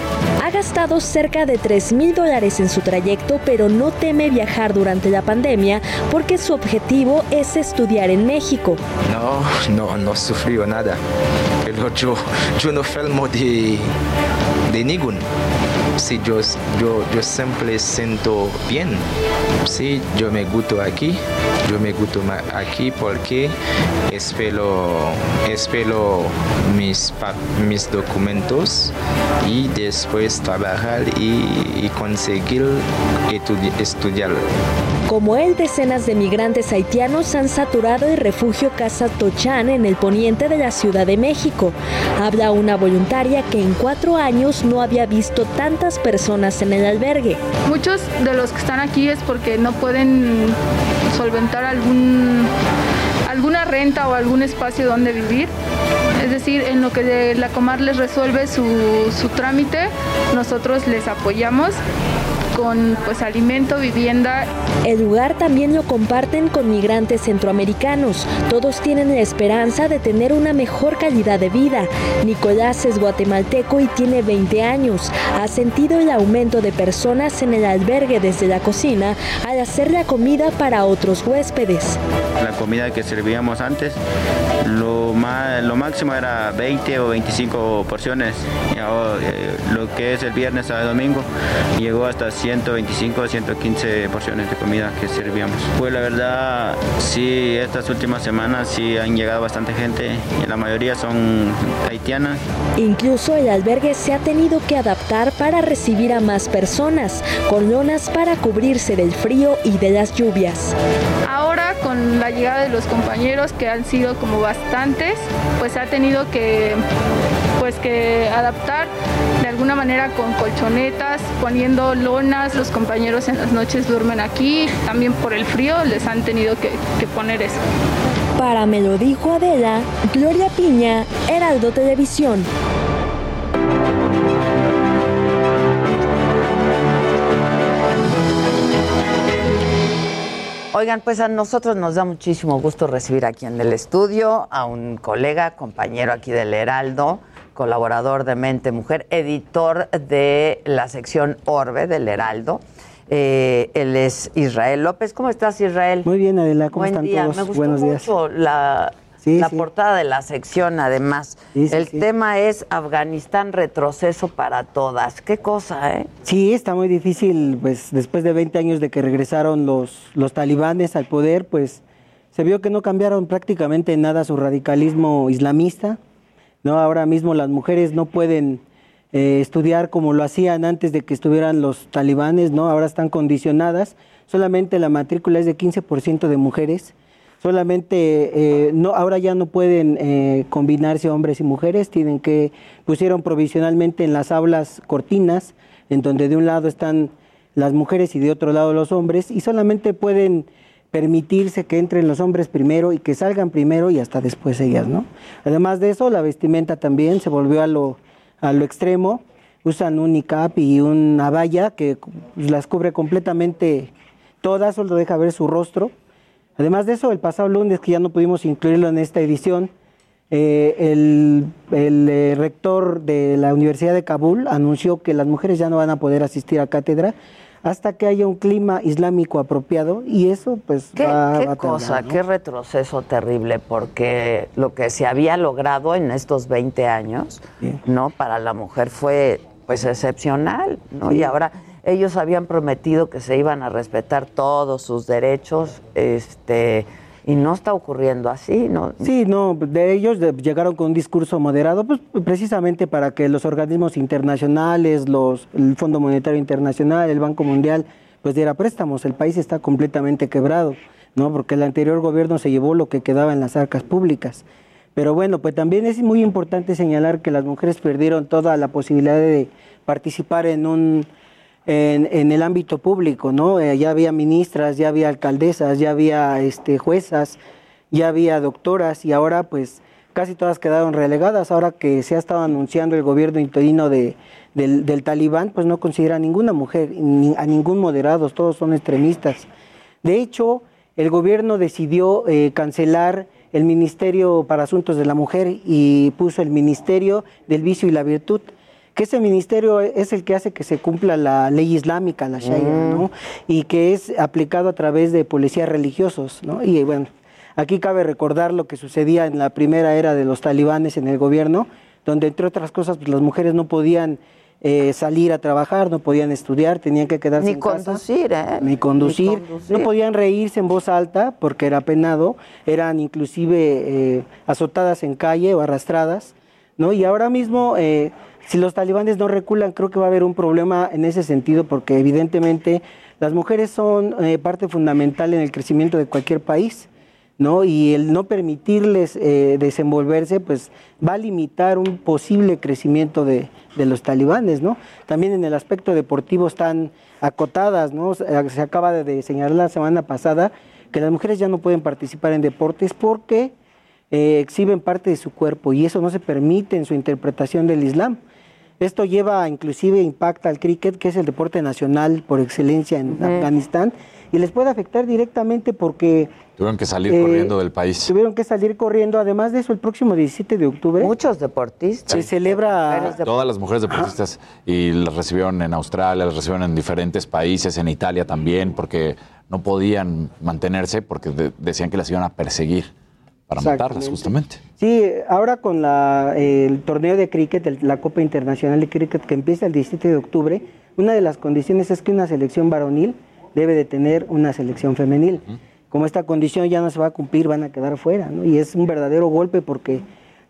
Ha gastado cerca de 3 mil dólares en su trayecto, pero no teme viajar durante la pandemia porque su objetivo es estudiar en México.
No, no, no sufrió nada, pero yo, yo no enfermo de, de ninguno. Sí, yo, yo, yo siempre siento bien. Sí, yo me gusto aquí, yo me gusto aquí porque espero, espero mis, mis documentos y después trabajar y, y conseguir estudi- estudiar.
Como él, decenas de migrantes haitianos han saturado el refugio Casa Tochán en el poniente de la Ciudad de México. Habla una voluntaria que en cuatro años no había visto tantas personas en el albergue.
Muchos de los que están aquí es porque no pueden solventar algún, alguna renta o algún espacio donde vivir. Es decir, en lo que la Comar les resuelve su, su trámite, nosotros les apoyamos con pues alimento, vivienda.
El lugar también lo comparten con migrantes centroamericanos. Todos tienen la esperanza de tener una mejor calidad de vida. Nicolás es guatemalteco y tiene 20 años. Ha sentido el aumento de personas en el albergue desde la cocina al hacer la comida para otros huéspedes.
La comida que servíamos antes, lo, máximo era 20 o 25 porciones. Y ahora, eh, lo que es el viernes a domingo llegó hasta 125 o 115 porciones de comida que servíamos. Pues la verdad, sí, estas últimas semanas sí han llegado bastante gente y la mayoría son haitianas.
Incluso el albergue se ha tenido que adaptar para recibir a más personas, con lonas para cubrirse del frío y de las lluvias.
Ahora con la llegada de los compañeros que han sido como bastantes, pues ha tenido que pues que adaptar de alguna manera con colchonetas, poniendo lonas, los compañeros en las noches duermen aquí, también por el frío les han tenido que, que poner eso.
Para Me lo dijo Adela, Gloria Piña, Heraldo Televisión.
Oigan, pues a nosotros nos da muchísimo gusto recibir aquí en el estudio a un colega, compañero aquí del Heraldo, colaborador de Mente Mujer, editor de la sección Orbe del Heraldo. Eh, él es Israel López. ¿Cómo estás, Israel?
Muy bien, Adela, ¿cómo
Buen
están
día.
todos?
Me gustó
Buenos días.
La portada de la sección, además. el tema es Afganistán, retroceso para todas. ¿Qué cosa, eh?
Sí, está muy difícil, pues después de 20 años de que regresaron los, los talibanes al poder, pues se vio que no cambiaron prácticamente nada su radicalismo islamista. ¿no? Ahora mismo las mujeres no pueden eh, estudiar como lo hacían antes de que estuvieran los talibanes, ¿no? ahora están condicionadas. Solamente la matrícula es de 15% de mujeres solamente eh, no ahora ya no pueden eh, combinarse hombres y mujeres tienen que pusieron provisionalmente en las aulas cortinas en donde de un lado están las mujeres y de otro lado los hombres y solamente pueden permitirse que entren los hombres primero y que salgan primero y hasta después ellas, ¿no? Además de eso, la vestimenta también se volvió a lo, a lo extremo. Usan un niqab y una valla que las cubre completamente todas, solo deja ver su rostro Además de eso, el pasado lunes, que ya no pudimos incluirlo en esta edición, eh, el, eh, rector de la Universidad de Kabul anunció que las mujeres ya no van a poder asistir a cátedra hasta que haya un clima islámico apropiado y eso pues
¿Qué,
va,
qué cosa, qué retroceso terrible porque lo que se había logrado en estos 20 años, ¿no? Para la mujer fue pues excepcional, ¿no? Y ahora ellos habían prometido que se iban a respetar todos sus derechos, este, y no está ocurriendo así, ¿no?
Sí, no, de ellos llegaron con un discurso moderado, pues precisamente para que los organismos internacionales, los, el Fondo Monetario Internacional, el Banco Mundial, pues diera préstamos. El país está completamente quebrado, ¿no? Porque el anterior gobierno se llevó lo que quedaba en las arcas públicas. Pero bueno, pues también es muy importante señalar que las mujeres perdieron toda la posibilidad de participar en un en, el ámbito público, ¿no? Eh, ya había ministras, ya había alcaldesas, ya había este, juezas, ya había doctoras y ahora pues casi todas quedaron relegadas. Ahora que se ha estado anunciando el gobierno interino de, del, talibán, pues no considera a ninguna mujer, a ningún moderado, todos son extremistas. De hecho, el gobierno decidió eh, cancelar el Ministerio para Asuntos de la Mujer y puso el Ministerio del Vicio y la Virtud que ese ministerio es el que hace que se cumpla la ley islámica, la Sharia, mm. ¿no? Y que es aplicado a través de policías religiosos, ¿no? Y bueno, aquí cabe recordar lo que sucedía en la primera era de los talibanes en el gobierno, donde entre otras cosas pues, las mujeres no podían eh, salir a trabajar, no podían estudiar, tenían que quedarse
en conducir,
¿eh? Ni conducir, Ni conducir, no podían reírse en voz alta porque era penado, eran inclusive eh, azotadas en calle o arrastradas, ¿no? Y ahora mismo si los talibanes no reculan, creo que va a haber un problema en ese sentido, porque evidentemente las mujeres son eh, parte fundamental en el crecimiento de cualquier país. ¿no? Y el no permitirles eh, desenvolverse, pues va a limitar un posible crecimiento de, de, los talibanes, ¿no? También en el aspecto deportivo están acotadas, ¿no? Se acaba de señalar la semana pasada que las mujeres ya no pueden participar en deportes porque eh, exhiben parte de su cuerpo y eso no se permite en su interpretación del Islam. Esto lleva, inclusive, impacta al cricket, que es el deporte nacional por excelencia en Afganistán, y les puede afectar directamente porque...
Tuvieron que salir corriendo
eh,
del país.
Tuvieron que salir corriendo. Además de eso, el próximo 17 de octubre...
Muchos deportistas.
Se celebra...
Todas las mujeres deportistas. Y las recibieron en Australia, las recibieron en diferentes países, en Italia también, porque no podían mantenerse porque decían que las iban a perseguir para matarlas justamente.
Sí, ahora con la, el torneo de cricket, la Copa Internacional de Cricket que empieza el 17 de octubre, una de las condiciones es que una selección varonil debe de tener una selección femenil. Como esta condición ya no se va a cumplir, van a quedar fuera, ¿no? Y es un verdadero golpe porque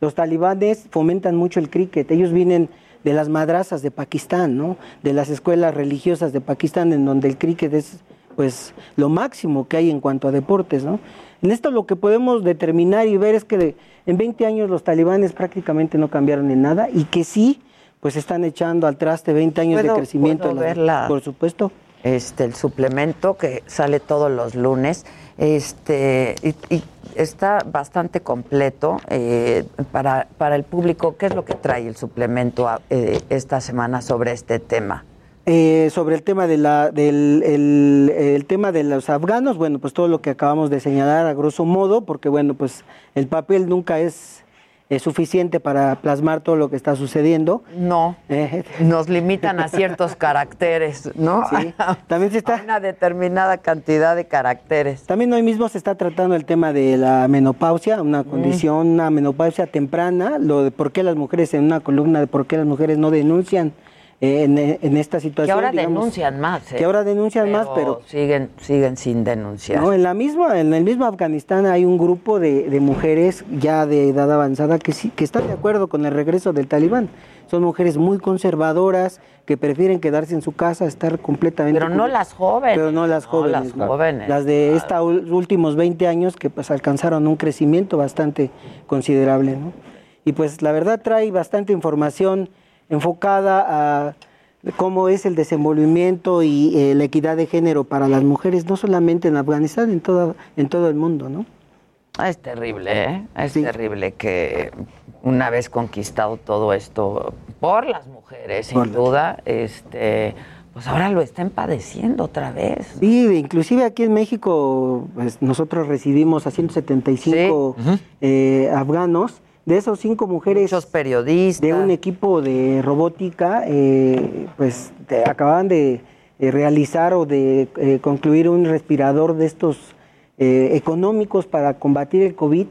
los talibanes fomentan mucho el cricket. Ellos vienen de las madrazas de Pakistán, ¿no? De las escuelas religiosas de Pakistán, en donde el cricket es pues lo máximo que hay en cuanto a deportes, ¿no? En esto lo que podemos determinar y ver es que en 20 años los talibanes prácticamente no cambiaron en nada y que sí, pues están echando al traste 20 años de crecimiento.
¿puedo
por supuesto.
Este, el suplemento que sale todos los lunes, este, y, está bastante completo eh, para, para el público. ¿Qué es lo que trae el suplemento eh, esta semana sobre este tema?
Eh, sobre el tema de la, del el, tema de los afganos, bueno, pues todo lo que acabamos de señalar a grosso modo, porque bueno, pues el papel nunca es eh, suficiente para plasmar todo lo que está sucediendo.
No, nos limitan a ciertos [LAUGHS] caracteres, ¿no?
Sí. También se [LAUGHS] está...
una determinada cantidad de caracteres.
También hoy mismo se está tratando el tema de la menopausia, una condición, una menopausia temprana, lo de por qué las mujeres en una columna de por qué las mujeres no denuncian eh, en, en esta situación.
Que ahora
digamos,
denuncian más. ¿eh?
Que ahora denuncian más, pero
siguen siguen sin denunciar.
no, en la misma, en el mismo Afganistán hay un grupo de, de mujeres ya de edad avanzada que sí, que están de acuerdo con el regreso del talibán. Son mujeres muy conservadoras que prefieren quedarse en su casa, estar completamente.
Pero no las jóvenes.
Pero no las
No,
jóvenes.
las jóvenes,
Las de estos últimos 20 años que pues alcanzaron un crecimiento bastante considerable, ¿no? Y pues la verdad trae bastante información enfocada a cómo es el desenvolvimiento y eh, la equidad de género para las mujeres, no solamente en Afganistán, en todo, en todo el mundo, ¿no?
Ah, Es terrible, ¿eh? Es terrible que una vez conquistado todo esto por las mujeres, sin duda, este, pues ahora lo estén padeciendo otra vez.
Sí, inclusive aquí en México pues, nosotros recibimos a 175 eh, afganos. De esos cinco mujeres,
Muchos periodistas.
de un equipo de robótica, eh, pues de- acababan de eh, realizar o de eh, concluir un respirador de estos económicos para combatir el COVID,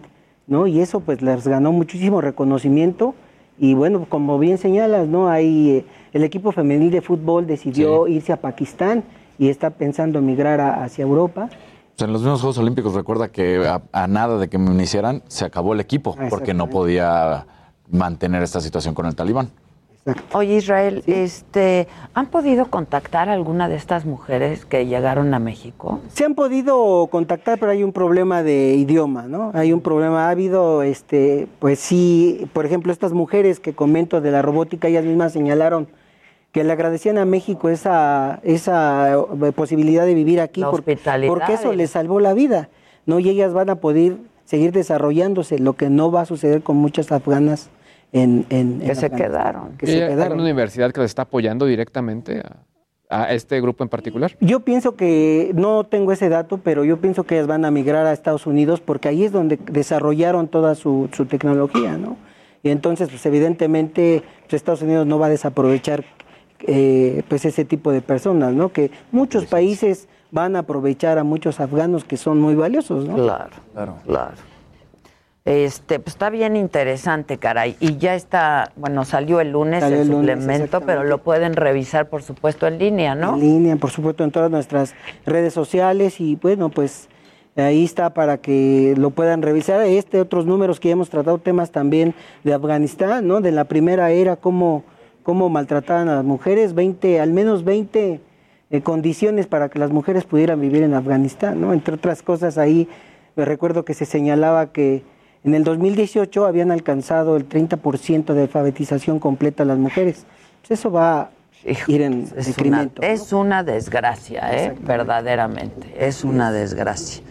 ¿no? Y eso pues les ganó muchísimo reconocimiento. Y bueno, como bien señalas, ¿no? Hay, el equipo femenil de fútbol decidió irse a Pakistán y está pensando emigrar a- hacia Europa.
O sea, en los mismos Juegos Olímpicos recuerda que a, a nada de que me iniciaran se acabó el equipo porque no podía mantener esta situación con el talibán.
Oye, Israel, este, ¿han podido contactar a alguna de estas mujeres que llegaron a México?
Se han podido contactar, pero hay un problema de idioma, ¿no? Hay un problema, ha habido, este, pues sí, por ejemplo, estas mujeres que comento de la robótica, ellas mismas señalaron que le agradecían a México esa, esa eh, posibilidad de vivir aquí, porque eso les salvó la vida, ¿no? Y ellas van a poder seguir desarrollándose, lo que no va a suceder con muchas afganas en, en- en
Que se quedaron.
Que
¿Y
se
¿Hay una universidad que les está apoyando directamente a, a este grupo en particular?
Yo pienso que, no tengo ese dato, pero yo pienso que ellas van a migrar a Estados Unidos porque ahí es donde desarrollaron toda su, su tecnología, ¿no? Y entonces, pues evidentemente, pues, Estados Unidos no va a desaprovechar eh, pues ese tipo de personas, ¿no? Que muchos países van a aprovechar a muchos afganos que son muy valiosos, ¿no?
Claro, claro. Este, pues está bien interesante, caray. Y ya está, bueno, salió el lunes
Salió
el,
el lunes,
suplemento, pero lo pueden revisar, por supuesto, en línea, ¿no?
En línea, por supuesto, en todas nuestras redes sociales y bueno, pues ahí está para que lo puedan revisar. Este, otros números que ya hemos tratado, temas también de Afganistán, ¿no? De la primera era, cómo, cómo maltrataban a las mujeres, 20, al menos 20 eh, condiciones para que las mujeres pudieran vivir en Afganistán, ¿no? Entre otras cosas, ahí me recuerdo que se señalaba que en el 2018 habían alcanzado el 30% de alfabetización completa a las mujeres. Pues eso va a ir en
Es una, es una desgracia, ¿eh? verdaderamente, es una desgracia.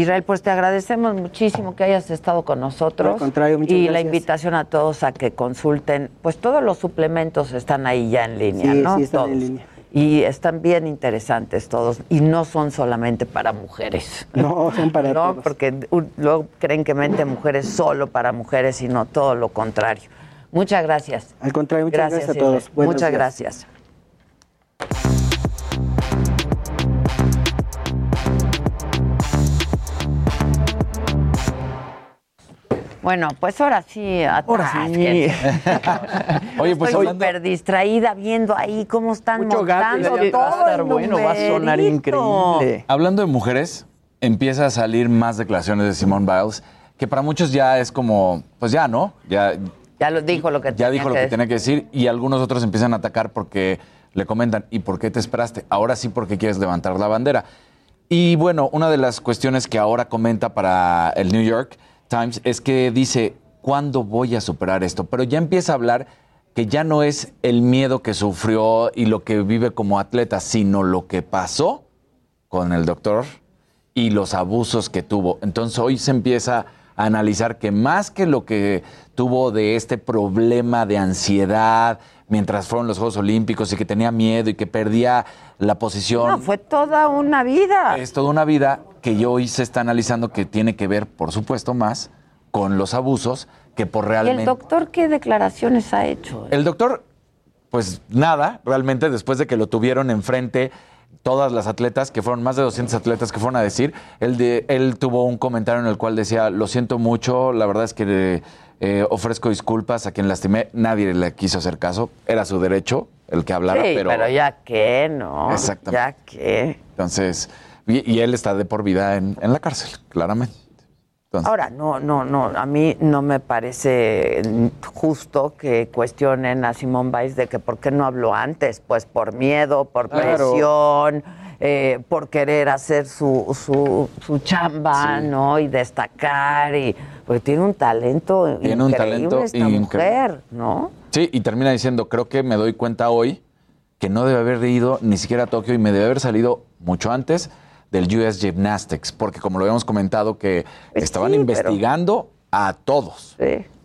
Israel, pues te agradecemos muchísimo que hayas estado con nosotros.
Al contrario, muchas
y la
gracias.
invitación a todos a que consulten, pues todos los suplementos están ahí ya en línea,
Sí,
¿no?
sí, están en
Todos.
línea.
Y están bien interesantes todos, y no son solamente para mujeres.
No, son para [LAUGHS]
no,
todos.
porque luego creen que mente mujeres solo para mujeres, sino todo lo contrario. Muchas gracias.
Al contrario, muchas gracias, a
Israel.
todos. Buenos
Muchas
días.
gracias. Bueno, pues ahora sí, atrás. que- [LAUGHS]
Oye, pues
Estoy
hablando-
súper distraída viendo ahí cómo están
Mucho gato,
montando
ya va a
todo
estar
el
bueno, va a sonar increíble.
Hablando de mujeres, empieza a salir más declaraciones de Simone Biles, que para muchos ya es como, pues ya, ¿no? Ya,
Ya lo dijo lo que
ya
tenía
dijo lo
que
que
decir.
tenía que decir y algunos otros empiezan a atacar porque le comentan, ¿y por qué te esperaste? Ahora sí porque quieres levantar la bandera. Y bueno, una de las cuestiones que ahora comenta para el New York Times es que dice, ¿cuándo voy a superar esto? Pero ya empieza a hablar que ya no es el miedo que sufrió y lo que vive como atleta, sino lo que pasó con el doctor y los abusos que tuvo. Entonces hoy se empieza a analizar que más que lo que tuvo de este problema de ansiedad mientras fueron los Juegos Olímpicos y que tenía miedo y que perdía la posición,
No, fue toda una vida.
es toda una vida que yo hoy se está analizando que tiene que ver, por supuesto, más con los abusos que por
¿Y
realmente...
el doctor qué declaraciones ha hecho?
El doctor, pues nada, realmente después de que lo tuvieron enfrente todas las atletas, que fueron más de 200 atletas que fueron a decir, él, de, él tuvo un comentario en el cual decía, lo siento mucho, la verdad es que eh, ofrezco disculpas a quien lastimé, nadie le quiso hacer caso, era su derecho el que hablara,
Sí,
pero...
pero ya que, ¿no?
Exactamente.
Ya que.
Entonces, y, y él está de por vida en, en la cárcel, claramente. Entonces,
Ahora, no, no, no, a mí no me parece justo que cuestionen a Simón Biles de que por qué no habló antes, pues por miedo, por
Claro.
presión, eh, por querer hacer su, su, su chamba, ¿no? Y destacar, y porque tiene un talento
Tiene un talento
esta
increíble.
mujer, ¿no?
Sí, y termina diciendo, creo que me doy cuenta hoy que no debe haber ido ni siquiera a Tokio y me debe haber salido mucho antes del US Gymnastics, porque como lo habíamos comentado, que estaban
sí, pero-
investigando a todos.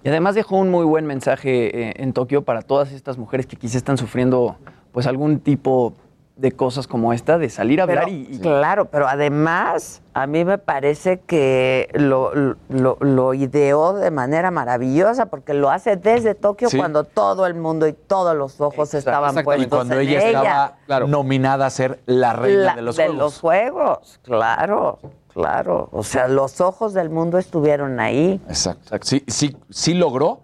Y además dejó un muy buen mensaje eh, en Tokio para todas estas mujeres que quizá están sufriendo pues algún tipo de cosas como esta, de salir a hablar
Pero,
y, y-
Claro, pero además a mí me parece que lo, lo, lo ideó de manera maravillosa porque lo hace desde Tokio
Sí.
cuando todo el mundo y todos los ojos estaban
y
puestos
cuando
en
ella, estaba nominada a ser la reina
La-
de los
de
Juegos.
los juegos, claro, claro. O sea, los ojos del mundo estuvieron ahí.
Exacto. Sí, sí, sí logró,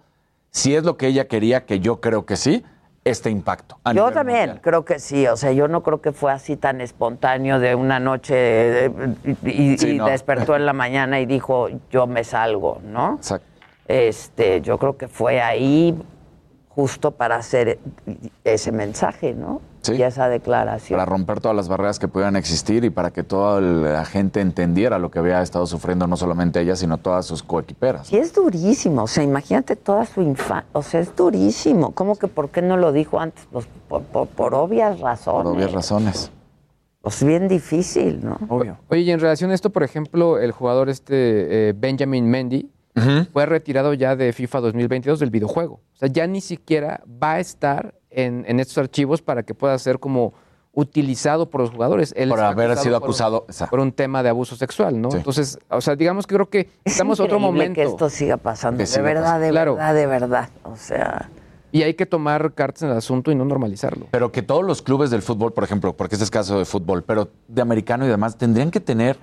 si es lo que ella quería, que yo creo que sí, este impacto.
Yo también
mundial.
creo que sí, o sea, yo no creo que fue así tan espontáneo de una noche eh, y, y-
Sí,
y
no.
despertó en la [LAUGHS] mañana y dijo, yo me salgo, ¿no?
Exacto.
Este, yo creo que fue ahí justo para hacer ese mensaje, ¿no? Y esa declaración.
Para romper todas las barreras que pudieran existir y para que toda la gente entendiera lo que había estado sufriendo no solamente ella, sino todas sus coequiperas.
Y es durísimo, o sea, imagínate toda su infancia, o sea, es durísimo. ¿Cómo que por qué no lo dijo antes? Pues por, por- por obvias razones.
Por obvias razones.
Pues bien difícil, ¿no?
Obvio.
Oye, y en relación a esto, por ejemplo, el jugador este eh, Benjamin Mendy fue retirado ya de FIFA 2022 del videojuego. O sea, ya ni siquiera va a estar en, en estos archivos para que pueda ser como utilizado por los jugadores. Él
Por haber sido
por-
acusado,
por un tema de abuso sexual, ¿no?
Sí.
Entonces, o sea, digamos que creo que estamos a otro momento.
que esto siga pasando, de
siga
verdad,
pasando.
de
Claro.
verdad, de verdad. O sea,
Y hay que tomar cartas en el asunto y no normalizarlo.
Pero que todos los clubes del fútbol, por ejemplo, porque este es caso de fútbol, pero de americano y demás, tendrían que tener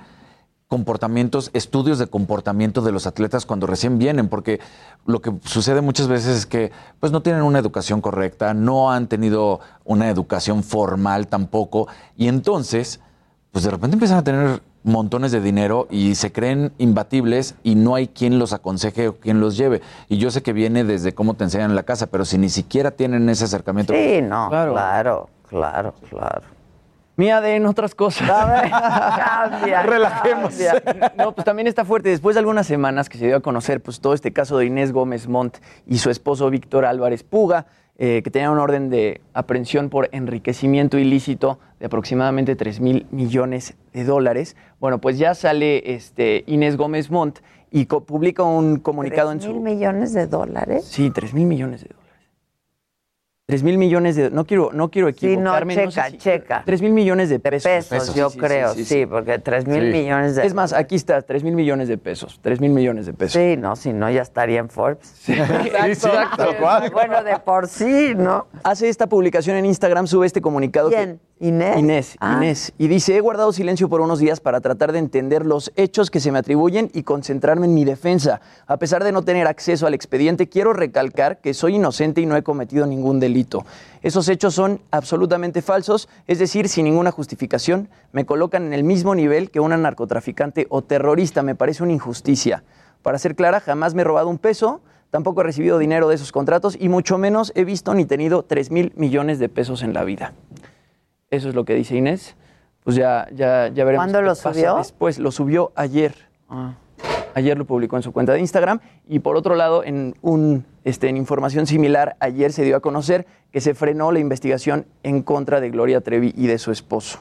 comportamientos, estudios de comportamiento de los atletas cuando recién vienen, porque lo que sucede muchas veces es que pues no tienen una educación correcta, no han tenido una educación formal tampoco, y entonces, pues de repente empiezan a tener montones de dinero y se creen imbatibles y no hay quien los aconseje o quien los lleve. Y yo sé que viene desde cómo te enseñan en la casa, pero si ni siquiera tienen ese acercamiento.
sí, no,
Claro.
claro, claro, claro.
Mía de en otras cosas.
Cambia, [LAUGHS]
Relajemos.
cambia.
No, pues también está fuerte. Después de algunas semanas que se dio a conocer pues, todo este caso de Inés Gómez Montt y su esposo Víctor Álvarez Puga, eh, que tenían una orden de aprehensión por enriquecimiento ilícito de aproximadamente 3 mil millones de dólares. Bueno, pues ya sale este, Inés Gómez Montt y publica un comunicado en
¿Tres
su...
mil millones de dólares?
Sí, 3 mil millones de dólares. 3 mil millones de... No quiero, no quiero
Sí, no,
equivocarme.
checa, checa.
3 mil millones de pesos.
Pesos, yo creo, sí, porque tres mil millones de
Es más, aquí está, 3 mil millones de pesos. 3 mil millones de pesos.
Sí, no, si no ya estaría en Forbes. [LAUGHS]
Exacto, tal cual.
Bueno, de por sí, ¿no?
Hace esta publicación en Instagram, sube este comunicado. que-
¿Quién? ¿Inés?
Inés,
Ah.
Inés. Y dice, he guardado silencio por unos días para tratar de entender los hechos que se me atribuyen y concentrarme en mi defensa. A pesar de no tener acceso al expediente, quiero recalcar que soy inocente y no he cometido ningún delito. Esos hechos son absolutamente falsos, es decir, sin ninguna justificación. Me colocan en el mismo nivel que una narcotraficante o terrorista. Me parece una injusticia. Para ser clara, jamás me he robado un peso, tampoco he recibido dinero de esos contratos y mucho menos he visto ni tenido 3 mil millones de pesos en la vida. Eso es lo que dice Inés. Pues ya, ya, ya veremos.
¿Cuándo
qué
lo
pasa
subió?
Después lo subió ayer.
Ah.
Ayer lo publicó en su cuenta de Instagram. Y por otro lado, en, un, este, en información similar, ayer se dio a conocer que se frenó la investigación en contra de Gloria Trevi y de su esposo.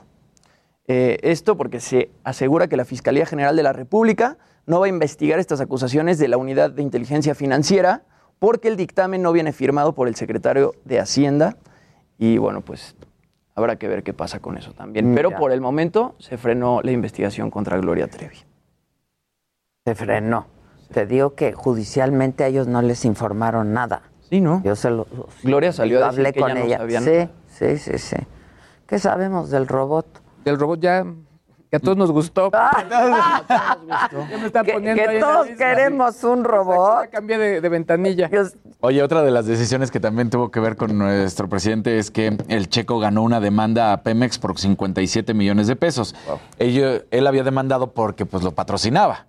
Eh, esto porque se asegura que la Fiscalía General de la República no va a investigar estas acusaciones de la Unidad de Inteligencia Financiera porque el dictamen no viene firmado por el secretario de Hacienda. Y bueno, pues habrá que ver qué pasa con eso también. Pero
Ya.
por el momento se frenó la investigación contra Gloria Trevi.
Se frenó. Te digo que judicialmente a ellos no les informaron nada.
Sí, ¿no?
Yo se lo.
Gloria salió a decir
hablé
que
con
ella no
ella.
sabía
sí,
nada.
sí, sí, sí. ¿Qué sabemos del robot?
Del robot ya, [LAUGHS] que a todos nos gustó. Ya me está
Que,
poniendo
que
ahí
todos queremos un robot.
Ya cambié de, de ventanilla.
Oye, otra de las decisiones que también tuvo que ver con nuestro presidente es que el checo ganó una demanda a Pemex por 57 millones de pesos. Ello- él había demandado porque pues lo patrocinaba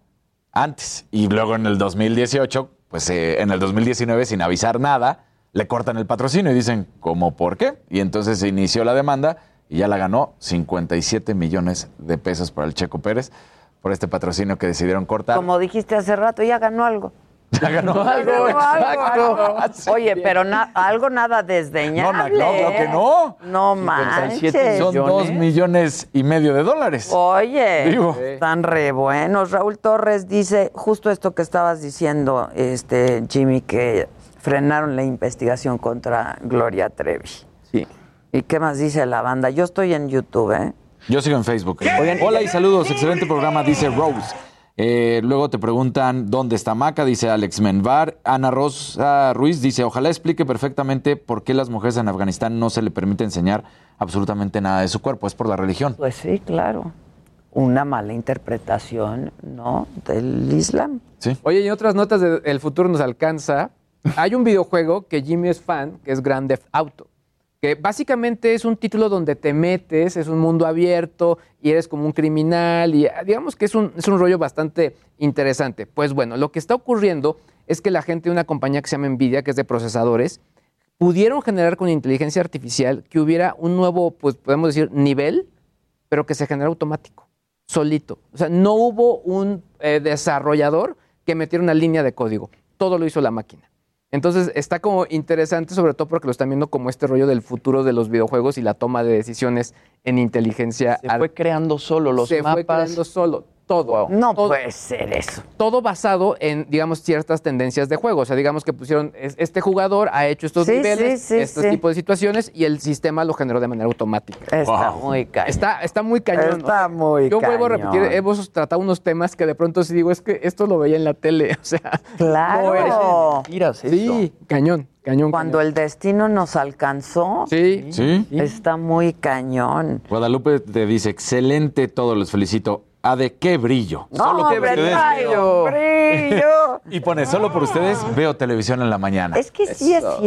antes y luego en el 2018, pues eh, en el 2019 sin avisar nada, le cortan el patrocinio y dicen, ¿cómo por qué? Y entonces se inició la demanda y ya la ganó 57 millones de pesos para el Checo Pérez por este patrocinio que decidieron cortar.
Como dijiste hace rato, ya ganó algo. [LAUGHS]
Ya ganó
Ya
algo, exacto.
Oye, pero na- algo nada desdeñable.
No, no, claro que no.
No manches.
Son dos millones y medio de dólares.
Oye,
Digo.
están re buenos. Raúl Torres dice justo esto que estabas diciendo, este Jimmy, que frenaron la investigación contra Gloria Trevi. ¿Y qué más dice la banda? Yo estoy en YouTube, ¿eh?
Yo sigo en Facebook. Hola y saludos, excelente programa, dice Rose. Eh, luego te preguntan dónde está Maca, dice Alex Menvar. Ana Rosa Ruiz dice, ojalá explique perfectamente por qué las mujeres en Afganistán no se le permite enseñar absolutamente nada de su cuerpo. Es por la religión.
Pues sí, claro. Una mala interpretación, ¿no? Del Islam.
Sí.
Oye, y en otras notas de El futuro nos alcanza, hay un videojuego que Jimmy es fan, que es Grand Theft Auto, que básicamente es un título donde te metes, es un mundo abierto y eres como un criminal y ah, digamos que es un, es un rollo bastante interesante. Pues bueno, lo que está ocurriendo es que la gente de una compañía que se llama Nvidia, que es de procesadores, pudieron generar con inteligencia artificial que hubiera un nuevo, pues podemos decir, nivel, pero que se genera automático, solito. O sea, no hubo un eh, desarrollador que metiera una línea de código. Todo lo hizo la máquina. Entonces está como interesante, sobre todo porque lo están viendo como este rollo del futuro de los videojuegos y la toma de decisiones en inteligencia.
Se fue creando solo los
Se fue
mapas.
creando solo todo.
No
Todo-
puede ser eso.
todo basado en, digamos, ciertas tendencias de juego. O sea, digamos que pusieron, es- este jugador ha hecho estos
Sí,
niveles,
sí, sí,
este
sí.
tipo de situaciones y el sistema lo generó de manera automática.
Está muy cañón.
Está, está muy cañón.
Está muy
Yo vuelvo a repetir, hemos tratado unos temas que de pronto sí digo, es que esto lo veía en la tele. [LAUGHS] O sea,
Claro.
Sí, cañón, cañón.
Cuando el destino nos alcanzó,
Sí.
Sí.
está muy cañón.
Guadalupe te dice, excelente todo, los felicito. ¿A de qué brillo?
No,
Solo que
trae
veo.
un brillo. [LAUGHS]
Y pone, solo por ustedes veo televisión en la mañana.
Es que sí es cierto.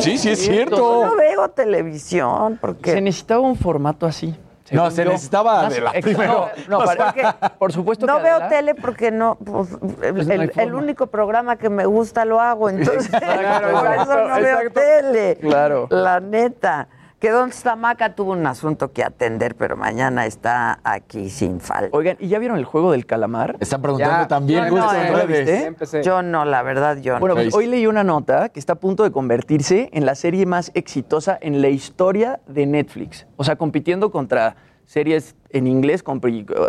Sí, sí es
Yo
cierto.
no veo televisión porque
Se necesitaba un formato así.
No, se
yo.
necesitaba
Más-
de la primero.
No, no,
O sea,
por supuesto
no
que
veo
Adela-
tele porque no pues, el,
Pues no
el- el único programa que me gusta lo hago [LAUGHS] entonces
Exacto,
por eso no veo
exacto.
tele
Claro.
la neta que donde está Maca tuvo un asunto que atender pero mañana está aquí sin falta
Oigan, ¿y ya vieron el juego del calamar?
Están preguntando
Ya,
también justo en
¿ya
redes.
Empecé.
yo no la verdad yo
Bueno,
no
pues hoy leí una nota que está a punto de convertirse en la serie más exitosa en la historia de Netflix. O sea, compitiendo contra series en inglés.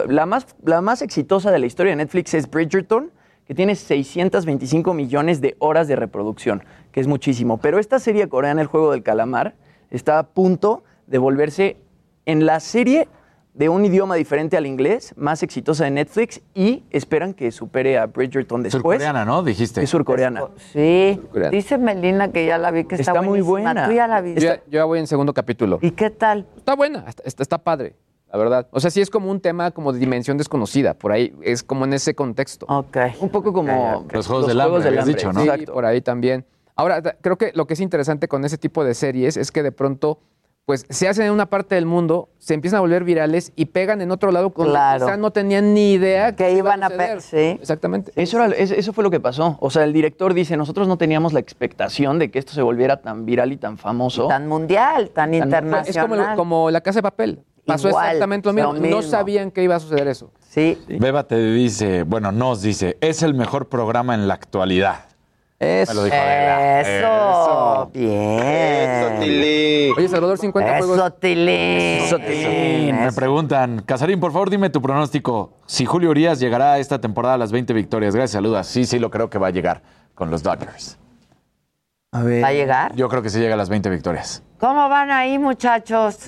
La más, la más exitosa de la historia de Netflix es Bridgerton, que tiene 625 millones de horas de reproducción, que es muchísimo. Pero esta serie coreana, El Juego del Calamar, está a punto de volverse en la serie de un idioma diferente al inglés, más exitosa de Netflix, y esperan que supere a Bridgerton después.
Surcoreana, ¿no? Dijiste.
Es surcoreana.
sí dice Melina que ya la vi que está,
Está muy buena.
tú ya la
Yo
viste
ya, yo ya voy en segundo capítulo.
y qué tal
Está buena, está, está- está padre, la verdad. O sea, sí es como un tema como de dimensión desconocida, por ahí, es como en ese contexto.
Ok.
Un poco como
Los Juegos del Hambre, habías dicho, ¿no?
Sí,
Exacto.
por ahí también. Ahora, creo que lo que es interesante con ese tipo de series es que de pronto, pues, se hacen en una parte del mundo, se empiezan a volver virales y pegan en otro lado cuando
Claro.
quizá no tenían ni idea
que
iba
iban a
suceder.
pe- sí
Exactamente.
Eso, era- es- eso fue lo que pasó. O sea, el director dice, nosotros no teníamos la expectación de que esto se volviera tan viral y tan famoso.
tan mundial tan
Es como,
internacional
el- como la casa de papel. Pasó
Igual,
exactamente lo mismo.
lo
No sabían que iba a suceder eso.
sí
Beba te dice, bueno, nos dice, es el mejor programa en la actualidad.
Es-
Me lo dijo Adela.
Eso, bien.
Oye, Salvador, 50
Eso,
juegos.
Tilín.
Eso, Tilín.
Me preguntan, Casarín, por favor, dime tu pronóstico. Si Julio Urias llegará a esta temporada a las 20 victorias. Gracias, saludas. Sí, sí, lo creo que va a llegar con los Dodgers.
A ver.
¿Va a llegar?
Yo creo que sí llega a las 20 victorias.
¿Cómo van ahí, muchachos?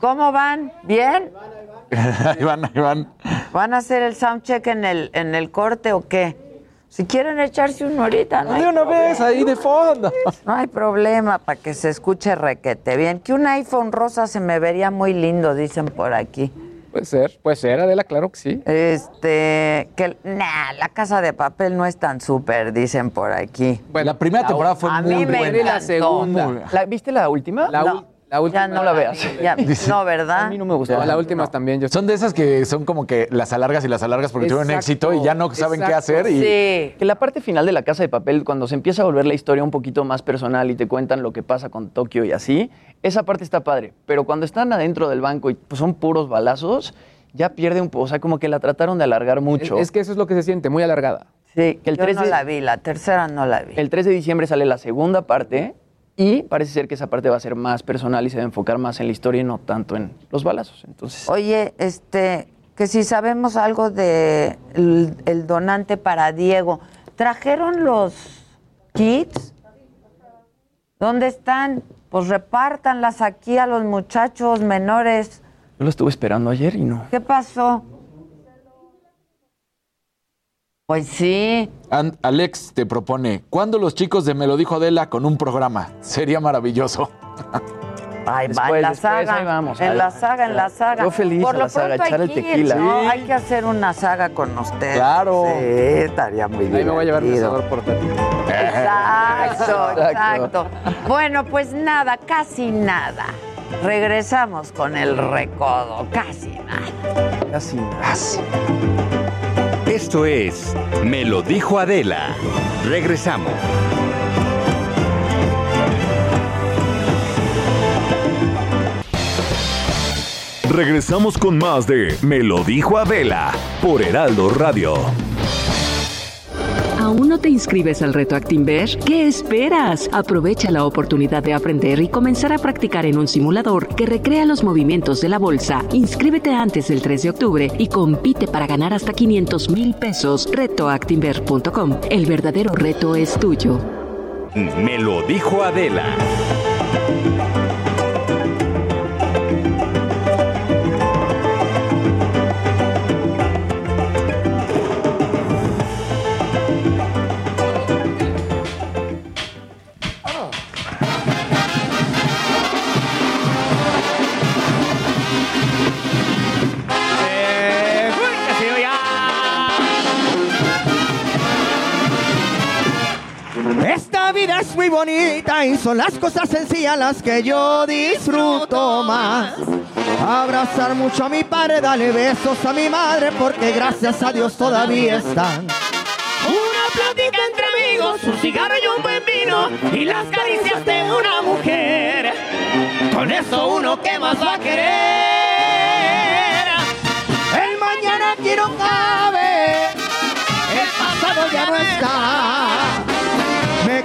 ¿Cómo van? ¿Bien? [LAUGHS]
ahí van, ahí van.
¿Van a hacer el soundcheck en el, en el corte o qué? Si quieren echarse uno ahorita, ¿no? hay
De una vez, ahí de fondo.
No hay problema para que se escuche requete bien. Que un iPhone rosa se me vería muy lindo, dicen por aquí.
Puede ser, puede ser, Adela, claro que sí.
Este, que nah, la casa de papel no es tan súper, dicen por aquí.
la primera temporada fue
a
muy
mí me
buena.
La segunda.
¿La- ¿Viste la última?
La,
No.
La última.
Ya no la veas. Ya- no, ¿verdad?
A mí no me gustó.
La última también. Yo
Son de esas que son como que las alargas y las alargas porque tuvieron éxito y ya no saben qué hacer. Y
Sí.
Que la parte final de La Casa de Papel, cuando se empieza a volver la historia un poquito más personal y te cuentan lo que pasa con Tokio y así, esa parte está padre. Pero cuando están adentro del banco y pues, son puros balazos, ya pierde un poco. O sea, como que la trataron de alargar mucho.
Es, es que eso es lo que se siente, muy alargada.
Sí,
Que el
yo
3
no
de-
la vi, la tercera no la vi.
El 3 de diciembre sale la segunda parte y parece ser que esa parte va a ser más personal y se va a enfocar más en la historia y no tanto en los balazos. Entonces,
Oye, este, que si sabemos algo de el, el donante para Diego, ¿trajeron los kits? ¿Dónde están? Pues repártanlas aquí a los muchachos menores.
yo lo estuve esperando ayer y no.
¿Qué pasó? Pues sí.
Alex te propone, ¿cuándo los chicos de Me lo dijo Adela con un programa? Sería maravilloso. [LAUGHS]
Va,
Después,
en la
después,
saga.
ahí vamos,
en la saga, en la saga.
Yo feliz
Por
a la saga, echar el
ir,
tequila.
¿no?
Sí.
Hay que hacer una saga con ustedes.
Claro.
Sí, estaría muy bien.
Ahí me voy a llevar mi asador portátil.
Exacto, [LAUGHS]
Exacto.
exacto. Bueno, pues nada, casi nada. Regresamos con el recodo, casi nada.
Casi nada.
Esto es Me lo dijo Adela. Regresamos.
Regresamos con más de Me lo dijo Adela por Heraldo Radio.
¿Aún no te inscribes al reto Actinver? ¿Qué esperas? Aprovecha la oportunidad de aprender y comenzar a practicar en un simulador que recrea los movimientos de la bolsa. Inscríbete antes del 3 de octubre y compite para ganar hasta 500 mil pesos. Retoactinver.com. El verdadero reto es tuyo.
Me lo dijo Adela.
Bonita y son las cosas sencillas las que yo disfruto más. Abrazar mucho a mi padre, darle besos a mi madre porque gracias a Dios todavía están.
Una plática entre amigos, un cigarro y un buen vino y las caricias de una mujer. Con eso uno que más va a querer.
El mañana aquí no cabe, el pasado ya no está.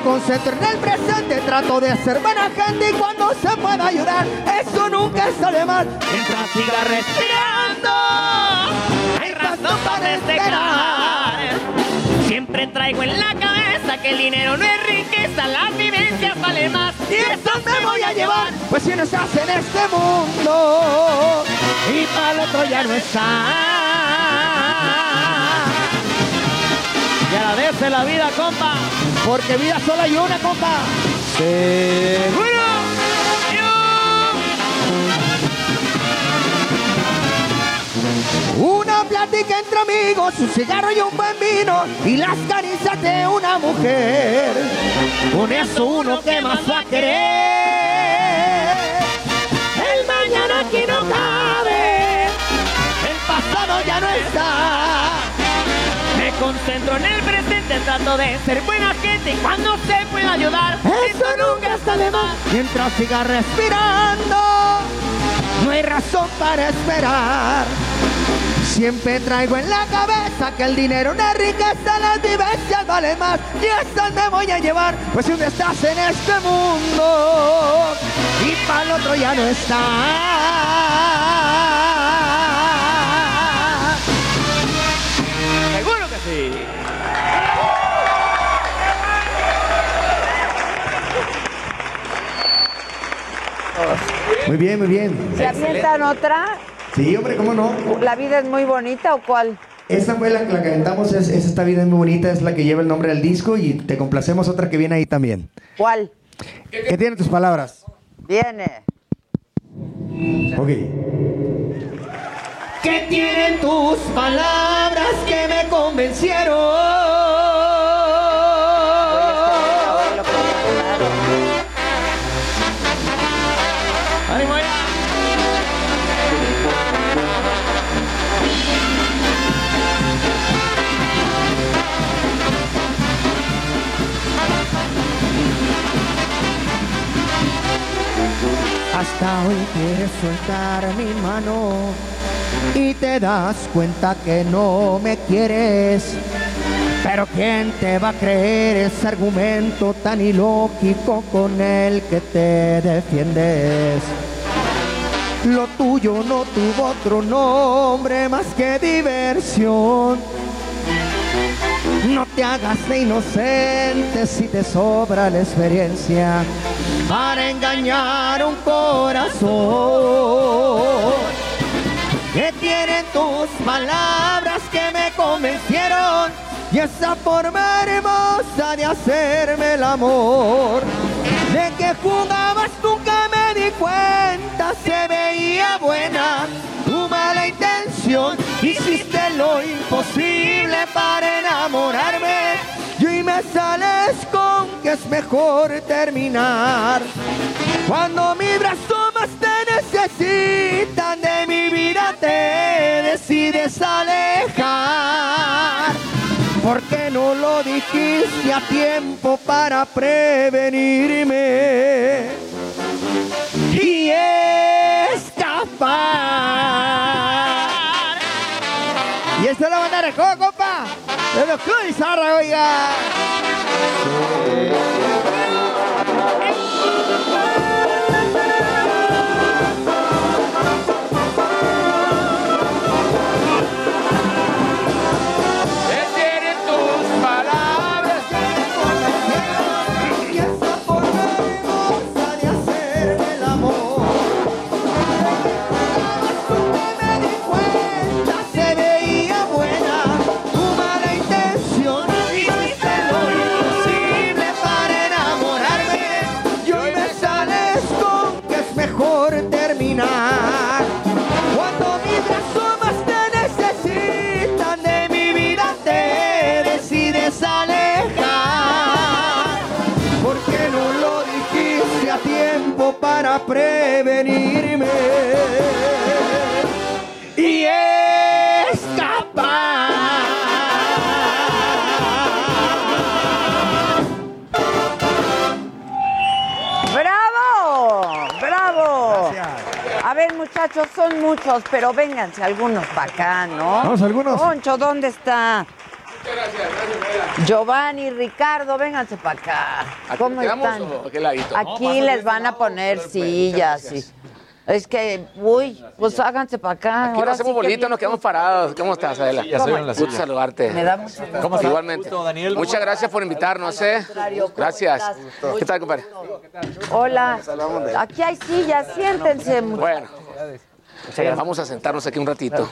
Concentro en el presente, trato de ser buena gente y cuando se pueda ayudar, eso nunca sale mal.
Mientras siga respirando, hay razón para despegar. Siempre traigo en la cabeza que el dinero no es riqueza, las vivencias valen más.
Y eso me voy a llevar, pues si no estás en este mundo y para el otro ya no está. Y agradece la vida, compa, porque vida solo hay una, compa. Seguro. Una plática entre amigos, un cigarro y un buen vino y las caricias de una mujer. Con eso uno que más va a querer. El mañana aquí no cabe, el pasado ya no está.
Me concentro en el presente, trato de ser buena gente y cuando se pueda ayudar,
Eso nunca sale mal. Mientras siga respirando, no hay razón para esperar. Siempre traigo en la cabeza que el dinero no es riqueza, las vivencias valen más. Y estas me voy a llevar, pues si un estás en este mundo y para el otro ya no está.
Muy bien, muy bien.
¿Se avientan otra?
Sí, hombre, ¿cómo no?
¿La vida es muy bonita o cuál?
Esa fue la que la que aventamos, es, es Esta vida es muy bonita, es la que lleva el nombre del disco y te complacemos otra que viene ahí también.
¿Cuál?
¿Qué tienen tus palabras?
Viene.
Ok.
¿Qué tienen tus palabras que me convencieron? Hasta hoy quieres soltar mi mano y te das cuenta que no me quieres. Pero ¿quién te va a creer ese argumento tan ilógico con el que te defiendes? Lo tuyo no tuvo otro nombre más que diversión. No te hagas de inocente si te sobra la experiencia para engañar un corazón. ¿Qué tienen tus palabras que me convencieron? Y esa forma hermosa de hacerme el amor. De que jugabas nunca me di cuenta, se veía buena tu mala intención. Hiciste lo imposible para enamorarme. Me sales con que es mejor terminar. Cuando mi brazo más te necesitan de mi vida te decides alejar. ¿Por qué no lo dijiste a tiempo para prevenirme? Y escapar. Y esta es la banda de los Club Izarra, oiga.
¿Qué
prevenirme? Y escapar.
¡Bravo! ¡Bravo! A ver, muchachos, son muchos, pero vénganse algunos para acá, ¿no?
Vamos, algunos.
Poncho, ¿dónde está? Giovanni, Ricardo, vénganse para acá. ¿Cómo están? Aquí les van a poner sillas. y- Es que, uy, pues háganse para acá.
Aquí
Ahora
hacemos
sí que
nos quedamos parados. ¿Cómo estás, Adela?
Ya las
Gusto
sillas.
saludarte.
Me da mucho gusto.
¿Cómo estás? Igualmente. Muchas gracias por invitarnos, ¿eh? Gracias. ¿Qué tal, compadre?
Hola. Aquí hay sillas, siéntense. muchachos.
Bueno, vamos a sentarnos aquí un ratito.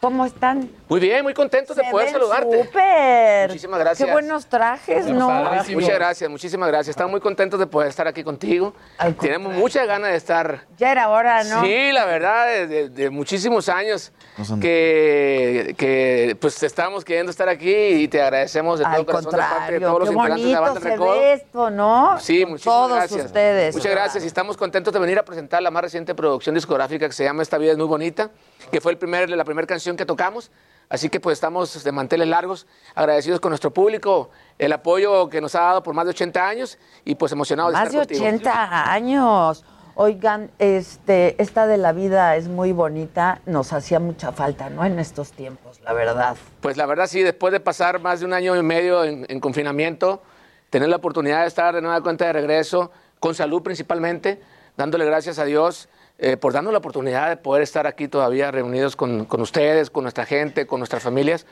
¿Cómo están?
Muy bien, muy contentos de
Se
poder
ven
saludarte.
súper.
Muchísimas gracias.
Qué buenos trajes, ¿no?
Muchas gracias, muchísimas gracias. Estamos muy contentos de poder estar aquí contigo. Tenemos muchas ganas de estar.
Ya era hora, ¿no?
Sí, la verdad, de, de- de muchísimos años que, que pues estamos queriendo estar aquí y te agradecemos de todo
Al
corazón de parte de todos los
qué
integrantes de la
bonito
banda Recodo.
ve esto, ¿no?
Sí,
Con
muchísimas
todos
gracias.
ustedes.
Muchas gracias y estamos contentos de venir a presentar la más reciente producción discográfica que se llama Esta vida es muy bonita, que fue el primer, la primera canción que tocamos. Así que pues estamos de manteles largos, agradecidos con nuestro público, el apoyo que nos ha dado por más de 80 años y pues emocionados
Más
de
de
estar contigo.
80 años. Oigan, este, esta de la vida es muy bonita, nos hacía mucha falta, ¿no? En estos tiempos, la verdad.
Pues la verdad sí, después de pasar más de un año y medio en, en confinamiento, tener la oportunidad de estar de nueva cuenta de regreso, con salud principalmente, dándole gracias a Dios eh, por darnos la oportunidad de poder estar aquí todavía reunidos con, con ustedes, con nuestra gente, con nuestras familias.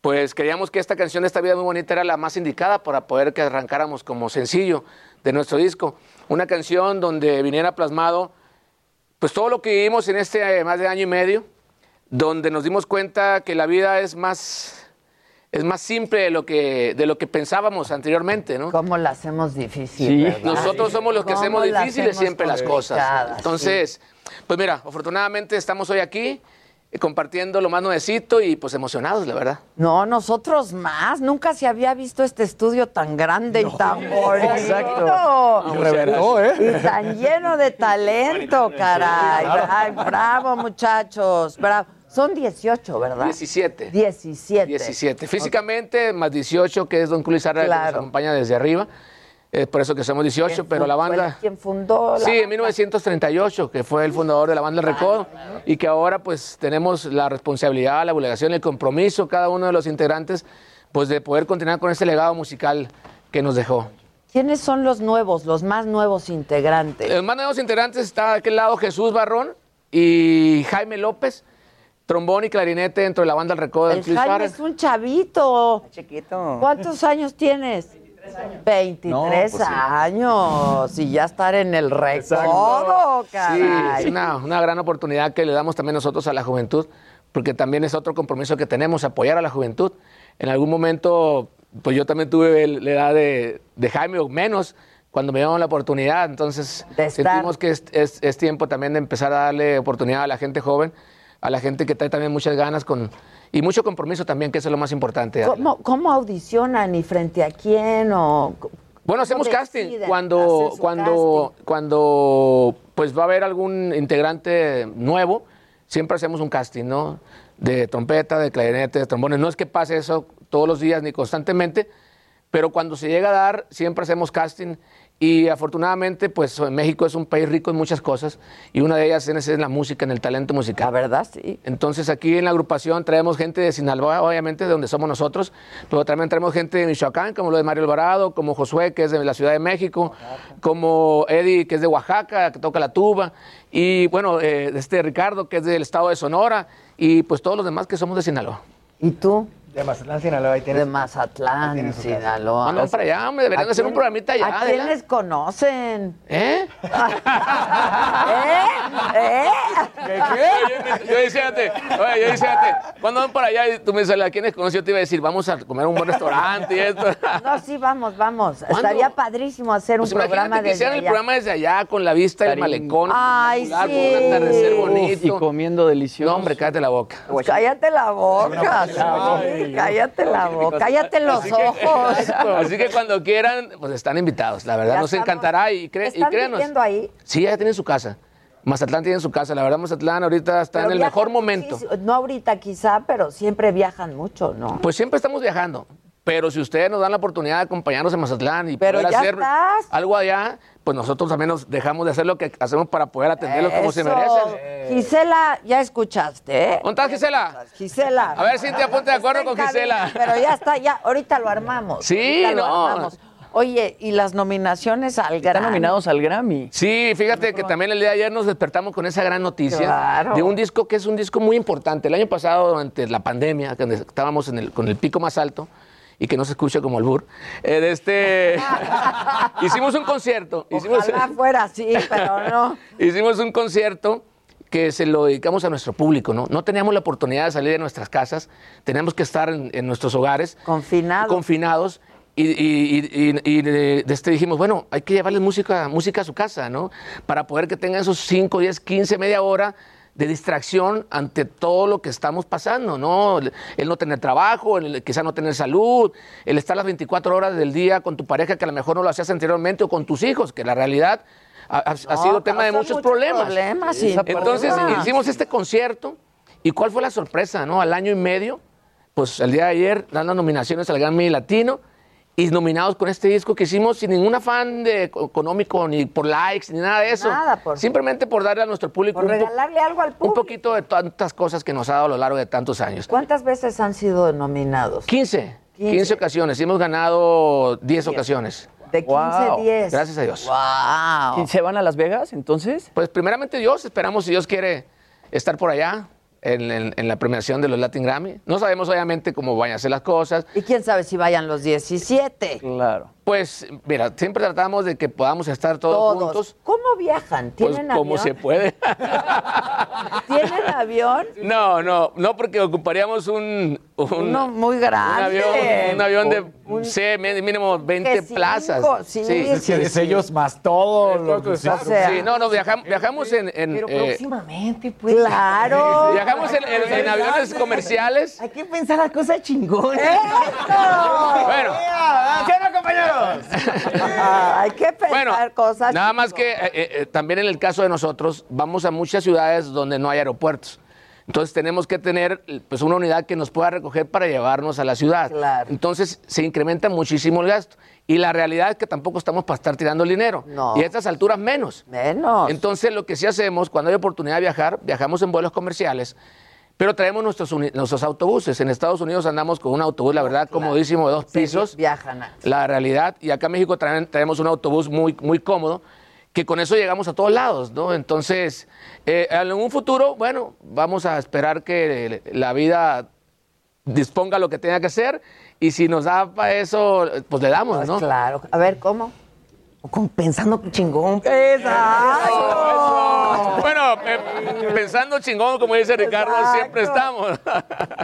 Pues creíamos que esta canción de Esta Vida Muy Bonita era la más indicada para poder que arrancáramos como sencillo de nuestro disco. Una canción donde viniera plasmado pues todo lo que vivimos en este eh, más de año y medio, donde nos dimos cuenta que la vida es más, es más simple de lo que, de lo que pensábamos anteriormente, ¿no?
¿Cómo la hacemos difícil? ¿verdad?
Nosotros somos los que
¿Cómo
hacemos difíciles
hacemos
siempre las cosas. Entonces, pues mira, afortunadamente estamos hoy aquí eh, compartiendo lo más nuevecito y pues emocionados, la verdad.
No, nosotros más. Nunca se había visto este estudio tan grande y tan bonito.
exacto.
Y
Reventó, ¿eh?
Y tan lleno de talento, caray. Ay, bravo, muchachos. Bravo. Son 18, ¿verdad?
17.
17.
17. Físicamente, más 18, que es Don Cruz Arra, que nos
Claro.
acompaña desde arriba. Es por eso que somos 18, pero la banda...
¿Quién fundó la
Sí, en 1938, que fue el fundador de la banda El Recodo, y que ahora pues tenemos la responsabilidad, la obligación, el compromiso, cada uno de los integrantes, pues de poder continuar con este legado musical que nos dejó.
¿Quiénes son los nuevos, los más nuevos integrantes?
Los más nuevos integrantes está de aquel lado Jesús Barrón y Jaime López, trombón y clarinete dentro de la banda El Recodo del
El
Club
Jaime
Suárez.
es un chavito.
Chiquito.
¿Cuántos años tienes? 23
No, pues sí.
años y ya estar en el recodo,
Sí,
caray.
es una, una gran oportunidad que le damos también nosotros a la juventud, porque también es otro compromiso que tenemos, apoyar a la juventud. En algún momento, pues yo también tuve la edad de, de Jaime o menos, cuando me dieron la oportunidad, entonces sentimos que es, es- es tiempo también de empezar a darle oportunidad a la gente joven, a la gente que trae también muchas ganas con, y mucho compromiso también, que eso es lo más importante.
¿Cómo, cómo audicionan y frente a quién? O,
Bueno, hacemos
¿Cómo
casting. Cuando, cuando, cuando pues va a haber algún integrante nuevo, siempre hacemos un casting, ¿no? De trompeta, de clarinete, de trombones. No es que pase eso todos los días ni constantemente, pero cuando se llega a dar, siempre hacemos casting. Y afortunadamente, pues México es un país rico en muchas cosas y una de ellas es en la música, en el talento musical. La
verdad, sí.
Entonces aquí en la agrupación traemos gente de Sinaloa, obviamente, de donde somos nosotros, pero también traemos gente de Michoacán, como lo de Mario Alvarado, como Josué, que es de la Ciudad de México, como Eddie, que es de Oaxaca, que toca la tuba, y bueno, eh, este Ricardo, que es del estado de Sonora, y pues todos los demás que somos de Sinaloa.
¿Y tú?
De Mazatlán, Sinaloa. ahí tienes-
De Mazatlán, Sinaloa.
Manda para allá, hombre, deberían
¿A
hacer un
quién-
programita allá,
¿A
Adela.
quiénes conocen? [LAUGHS]
¿Eh?
¿Eh?
Yo decía antes, oye, yo decía antes, cuando van para allá y tú me dices, ¿a quiénes conocí? Yo te iba a decir, vamos a comer a un buen restaurante y esto. [LAUGHS]
No, sí, vamos, vamos. Estaría padrísimo hacer un
Pues
programa
imagínate que
desde
hicieran el
allá.
programa desde allá, con la vista del malecón.
Ay, sí.
Con un atardecer bonito.
Y comiendo delicioso.
No, hombre, cállate la boca.
Cállate la boca, sí, cállate la boca, cállate los
Así que-
ojos. [LAUGHS]
Así que cuando quieran, pues están invitados. La verdad,
Ya
nos
estamos.
encantará y, cre- y
¿Están
créanos.
viviendo ahí?
Sí, ya tienen su casa. Mazatlán tiene su casa. La verdad, Mazatlán ahorita está
Pero
en el
viajan
mejor momento.
No ahorita quizá, pero siempre viajan mucho, ¿no?
Pues siempre estamos viajando. Pero si ustedes nos dan la oportunidad de acompañarnos en Mazatlán y
Pero
poder
ya
hacer
estás.
algo allá, pues nosotros también nos dejamos de hacer lo que hacemos para poder atenderlos como se merecen.
Gisela, ya escuchaste, ¿eh?
¿Dónde estás, Gisela?
Gisela.
A ver, Cintia, ponte de acuerdo con Gisela.
Pero ya está, ya, ahorita lo armamos.
Sí,
ahorita lo
no.
armamos. Oye, ¿y las nominaciones al Grammy?
Están nominados al Grammy.
Sí, fíjate que también el día de ayer nos despertamos con esa gran noticia
Claro.
de un disco que es un disco muy importante. El año pasado, durante la pandemia, cuando estábamos en el- con el pico más alto, y que no se escuche como albur, eh, de este, [LAUGHS] hicimos un concierto. Hicimos,
Ojalá fuera así, pero no. [LAUGHS]
hicimos un concierto que se lo dedicamos a nuestro público, ¿no? No teníamos la oportunidad de salir de nuestras casas, teníamos que estar en, en nuestros hogares.
Confinados.
Confinados. Y, y- y- y- y de, de este dijimos, bueno, hay que llevarles música, música a su casa, ¿no? Para poder que tengan esos 5, 10, 15, media hora de distracción ante todo lo que estamos pasando, ¿no? El, el no tener trabajo, el quizá no tener salud, el estar las 24 horas del día con tu pareja que a lo mejor no lo hacías anteriormente o con tus hijos, que la realidad ha, ha- ha
No,
sido tema de muchos
muchos
problemas.
problemas, sin
Entonces hicimos este concierto y ¿cuál fue la sorpresa, no? Al año y medio, pues el día de ayer dan las nominaciones al Grammy Latino y nominados con este disco que hicimos sin ningún afán de económico ni por likes ni nada de eso.
Nada, por-
Simplemente por darle a nuestro público
Por
un,
regalarle algo al
un
público.
poquito de tantas cosas que nos ha dado a lo largo de tantos años.
¿Cuántas veces han sido nominados?
15, 15,
15.
ocasiones y hemos ganado 10 ocasiones.
De 15,
Wow.
10.
Gracias a Dios.
¡Wow!
¿Y se van a Las Vegas entonces?
Pues primeramente Dios, esperamos si Dios quiere estar por allá en, en- en la premiación de los Latin Grammy. No sabemos obviamente cómo vayan a ser las cosas.
Y quién sabe si vayan los 17.
Claro.
Pues, mira, siempre tratamos de que podamos estar todos,
Todos.
juntos.
¿Cómo viajan?
Pues
¿Tienen
como
avión?
se puede. [LAUGHS]
¿Tienen avión?
No, no, no, porque ocuparíamos un. un
Uno muy grande.
Un avión, un avión de, sí, mi- mínimo 20
Que cinco,
plazas.
sí,
Es que es ellos más todo. lo que-
sí, no, no, viajamos, viajamos en. en,
Pero
eh,
próximamente, pues.
Claro.
viajamos en, en- en aviones comerciales.
Hay que pensar las cosas chingonas.
Bueno,
¿Qué no, compañeros?
Ah, hay que pensar
Bueno,
cosas.
nada más que eh, eh, también en el caso de nosotros, vamos a muchas ciudades donde no hay aeropuertos. Entonces tenemos que tener pues, una unidad que nos pueda recoger para llevarnos a la ciudad. Entonces se incrementa muchísimo el gasto. Y la realidad es que tampoco estamos para estar tirando el dinero.
No.
Y a estas alturas menos.
Menos.
Entonces lo que sí hacemos, cuando hay oportunidad de viajar, viajamos en vuelos comerciales. Pero traemos nuestros, nuestros autobuses. En Estados Unidos andamos con un autobús, la verdad, comodísimo, de dos pisos.
Viajan. a-
La realidad, y acá en México traen- traemos un autobús muy, muy cómodo, que con eso llegamos a todos lados, ¿no? Entonces, eh, en un futuro, bueno, vamos a esperar que la vida disponga lo que tenga que hacer, y si nos da para eso, pues le damos, ¿no?
Claro. A ver, ¿cómo?
Con- Pensando chingón.
Bueno, eh, pensando chingón, como dice Ricardo, siempre estamos.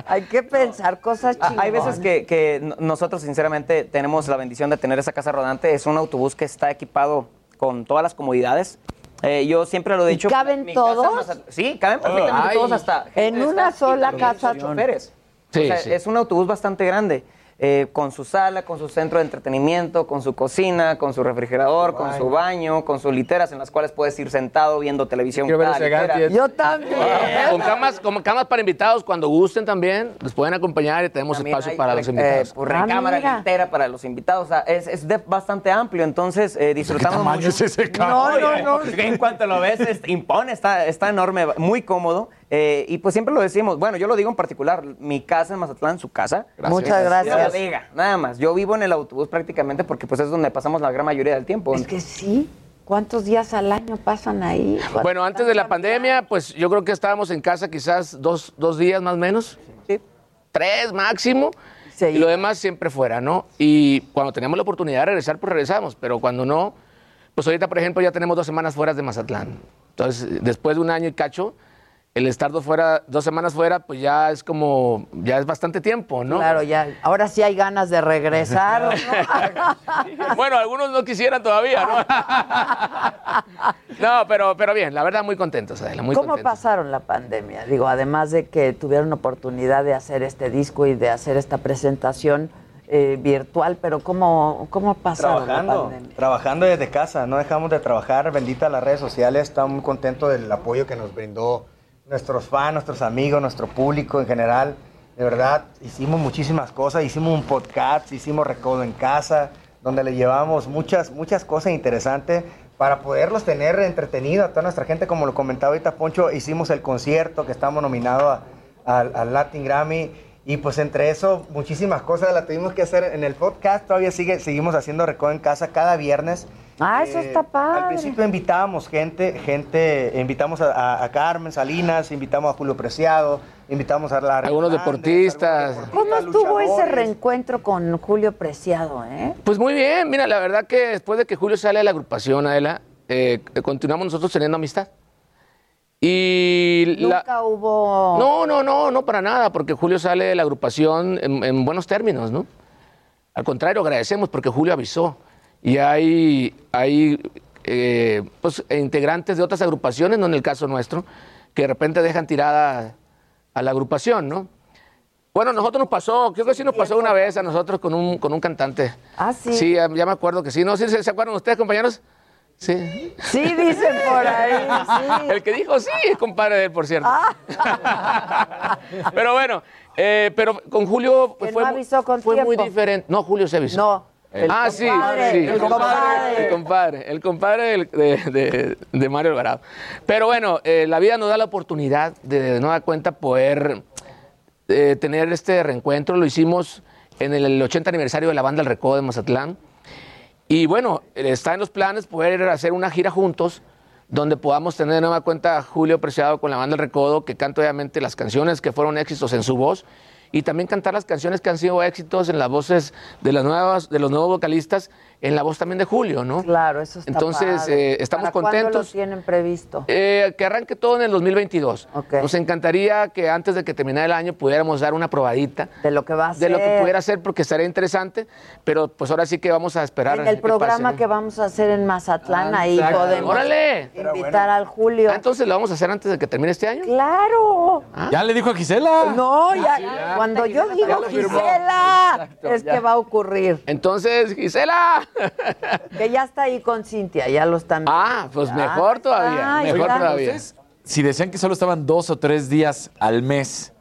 Hay que pensar cosas chingonas.
Hay veces que, que no- nosotros, sinceramente, tenemos la bendición de tener esa casa rodante. Es un autobús que está equipado con todas las comodidades. Eh, yo siempre lo he
¿Y
dicho.
caben
mi casa
todos?
at- sí, caben perfectamente
Ay.
todos hasta.
En una sola casa.
choferes.
Sí,
O sea,
sí.
Es un autobús bastante grande. Eh, con su sala, con su centro de entretenimiento, con su cocina, con su refrigerador, con su baño, con sus literas en las cuales puedes ir sentado viendo televisión.
Quiero ver
cada
ese
litera.
gadget.
Yo también.
Con camas, con camas para invitados, cuando gusten también, los pueden acompañar y tenemos
También
espacio
hay,
para
eh,
los invitados.
pues,
Ah,
recámara
mira.
litera para los invitados. O sea, es, es de- bastante amplio, entonces eh, disfrutamos
tamaño
mucho.
es ese
no, no, no. En cuanto lo ves, es- impone, está, está enorme, muy cómodo. Eh, y pues siempre lo decimos. Bueno, yo lo digo en particular. Mi casa en Mazatlán, su casa.
Muchas gracias.
No diga, nada más. Yo vivo en el autobús prácticamente porque pues es donde pasamos la gran mayoría del tiempo.
Es que sí. ¿Cuántos días al año pasan ahí?
Bueno, antes de la pandemia, pues yo creo que estábamos en casa quizás dos, dos días más o menos. Tres máximo.
Sí.
Y lo demás siempre fuera, ¿no? Y cuando teníamos la oportunidad de regresar, pues regresamos. Pero cuando no, pues ahorita, por ejemplo, ya tenemos dos semanas fuera de Mazatlán. Entonces, después de un año y cacho, el estar dos, fuera, dos semanas fuera, pues ya es como, ya es bastante tiempo, ¿no?
Claro, ya. Ahora sí hay ganas de regresar. ¿o no? [LAUGHS]
Bueno, algunos no quisieran todavía, ¿no? no, pero, pero bien, la verdad, muy contentos, Adela, muy
¿Cómo
contentos.
pasaron la pandemia? Digo, además de que tuvieron oportunidad de hacer este disco y de hacer esta presentación eh, virtual, pero ¿cómo, cómo pasaron la
Trabajando,
pandemia?
trabajando desde casa, no dejamos de trabajar, bendita las redes sociales, estamos muy contentos del apoyo que nos brindó nuestros fans, nuestros amigos, nuestro público en general. De verdad, hicimos muchísimas cosas, hicimos un podcast, hicimos Recodo en Casa, donde le llevamos muchas, muchas cosas interesantes para poderlos tener entretenidos a toda nuestra gente, como lo comentaba ahorita Poncho, hicimos el concierto que estamos nominados al Latin Grammy y pues entre eso muchísimas cosas las tuvimos que hacer en el podcast, todavía sigue, seguimos haciendo Recodo en Casa cada viernes.
Ah, eso está
Al
padre.
principio invitábamos gente, gente, invitamos a, a- a Carmen Salinas, invitamos a Julio Preciado, invitamos a la
Algunos deportistas.
¿Cómo estuvo ese reencuentro con Julio Preciado, eh?
Pues muy bien, mira, la verdad que después de que Julio sale de la agrupación, Adela, eh, continuamos nosotros teniendo amistad. Y la-
Nunca hubo...
No, no, no, no para nada, porque Julio sale de la agrupación en, en buenos términos, ¿no? Al contrario, agradecemos porque Julio avisó. Y hay, hay eh, pues, integrantes de otras agrupaciones, no en el caso nuestro, que de repente dejan tirada a la agrupación, ¿no? Bueno, nosotros nos pasó, creo que sí nos pasó una vez a nosotros con un, con un cantante.
Ah, sí.
Sí, ya, ya me acuerdo que sí. ¿No? ¿Sí, ¿Se acuerdan ustedes, compañeros? Sí.
Sí, dicen por ahí, sí.
El que dijo sí es compadre de él, por cierto. [LAUGHS] pero bueno, eh, pero con Julio
Que
fue,
no
mu-
avisó con
fue muy diferente. No, Julio se avisó.
No, el
ah,
compadre,
sí, sí.
el compadre.
El compadre, el compadre de, de- de Mario Alvarado. Pero bueno, eh, la vida nos da la oportunidad de, de nueva cuenta poder eh, tener este reencuentro. Lo hicimos en el 80 aniversario de la banda El Recodo de Mazatlán. Y bueno, está en los planes poder hacer una gira juntos donde podamos tener de nueva cuenta a Julio Preciado con la banda El Recodo, que canta obviamente las canciones que fueron éxitos en su voz, y también cantar las canciones que han sido éxitos en las voces de las nuevas, de los nuevos vocalistas, en la voz también de Julio, ¿no?
Claro, eso está
Entonces,
padre.
eh, estamos
¿Para cuándo
contentos.
lo tienen previsto?
Eh, que arranque todo en el 2022. Nos encantaría que antes de que terminara el año pudiéramos dar una probadita
de lo que va a
de lo que
ser.
pudiera ser porque estaría interesante, pero pues ahora sí que vamos a esperar.
En el
que
programa
pase, ¿no?
que vamos a hacer en Mazatlán,
Ah,
ahí
exacto.
podemos
¡Órale!
invitar al Julio.
Ah, entonces lo vamos a hacer antes de que termine este año.
¡Claro!
Ya le dijo a Gisela.
No,
Ah,
ya, cuando yo digo. Gisela, es que va a ocurrir.
Entonces, Gisela. [LAUGHS]
Que ya está ahí con Cintia, ya lo están
Ah, pues mejor todavía, mejor todavía.
entonces, si decían que solo estaban dos o tres días al mes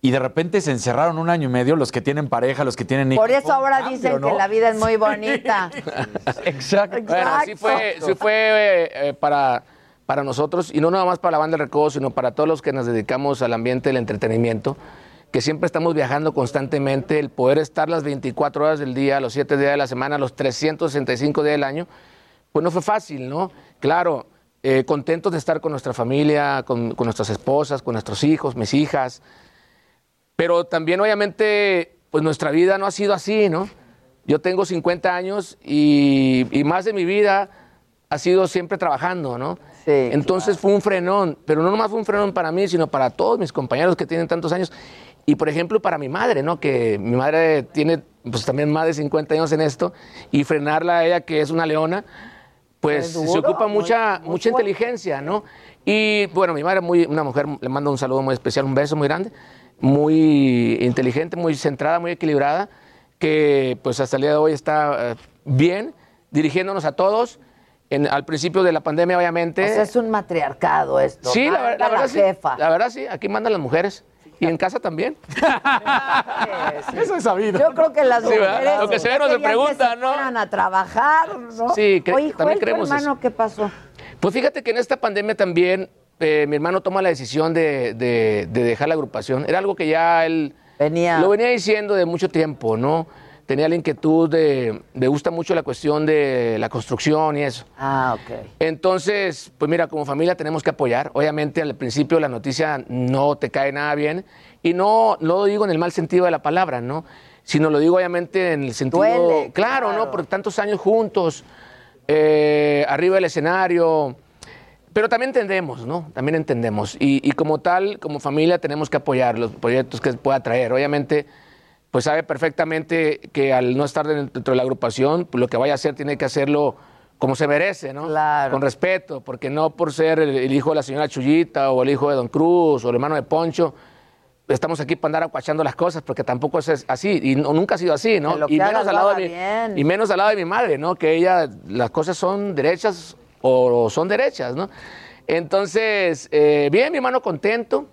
y de repente se encerraron un año y medio, los que tienen pareja, los que tienen hijos.
Por eso ahora
cambio,
dicen
¿no?
que la vida es muy bonita. [LAUGHS]
Exacto.
Bueno, sí fue, sí fue eh, eh, para, para nosotros, y no nada más para la banda del recodo, sino para todos los que nos dedicamos al ambiente del entretenimiento, que siempre estamos viajando constantemente, el poder estar las 24 horas del día, los 7 días de la semana, los 365 días del año, pues no fue fácil, ¿no? Claro, eh, contentos de estar con nuestra familia, con, con nuestras esposas, con nuestros hijos, mis hijas, pero también obviamente, pues nuestra vida no ha sido así, ¿no? Yo tengo 50 años y, y más de mi vida ha sido siempre trabajando, ¿no? Entonces fue un frenón, pero no nomás fue un frenón para mí, sino para todos mis compañeros que tienen tantos años. Y por ejemplo, para mi madre, ¿no? Que mi madre tiene pues también más de 50 años en esto y frenarla a ella, que es una leona, pues
duro,
se ocupa
muy-
mucha,
muy
mucha
fuerte.
inteligencia, ¿no? Y bueno, mi madre, muy, una mujer, le mando un saludo muy especial, un beso muy grande, muy inteligente, muy centrada, muy equilibrada, que pues hasta el día de hoy está eh, bien, dirigiéndonos a todos. En- al principio de la pandemia, obviamente.
O sea, es un matriarcado esto.
Sí, la,
Manda
ver- la verdad sí.
jefa.
La verdad sí, aquí mandan las mujeres. Y en casa también. [LAUGHS]
Eso es sabido.
Yo creo que las mujeres
Lo que se ve no se
querían
pregunta,
que se fueran a trabajar, ¿no?
Sí, cre-
Oye,
también creemos
hermano,
eso.
¿qué pasó?
Pues fíjate que en esta pandemia también eh, mi hermano toma la decisión de, de- de dejar la agrupación. Era algo que ya él
venía.
lo venía diciendo de mucho tiempo, ¿no? Tenía la inquietud de, le gusta mucho la cuestión de la construcción y eso.
Ah, ok.
Entonces, pues mira, como familia tenemos que apoyar. Obviamente al principio la noticia no te cae nada bien y no, no lo digo en el mal sentido de la palabra, ¿no? Sino lo digo obviamente en el sentido...
Duele,
claro, ¿no? Por tantos años juntos, eh, arriba del escenario. Pero también entendemos, ¿no? También entendemos. Y, y como tal, como familia, tenemos que apoyar los proyectos que pueda traer. Obviamente, pues sabe perfectamente que al no estar dentro de la agrupación, pues lo que vaya a hacer tiene que hacerlo como se merece, ¿no? Con respeto, porque no por ser el, el hijo de la señora Chuyita o el hijo de Don Cruz o el hermano de Poncho, estamos aquí para andar acuachando las cosas, porque tampoco es así, y no- nunca ha sido así, ¿no? Y, menos al lado de mi,
bien.
y menos al lado de mi madre, ¿no? Que ella, las cosas son derechas o son derechas, ¿no? Entonces, eh, bien, mi hermano contento.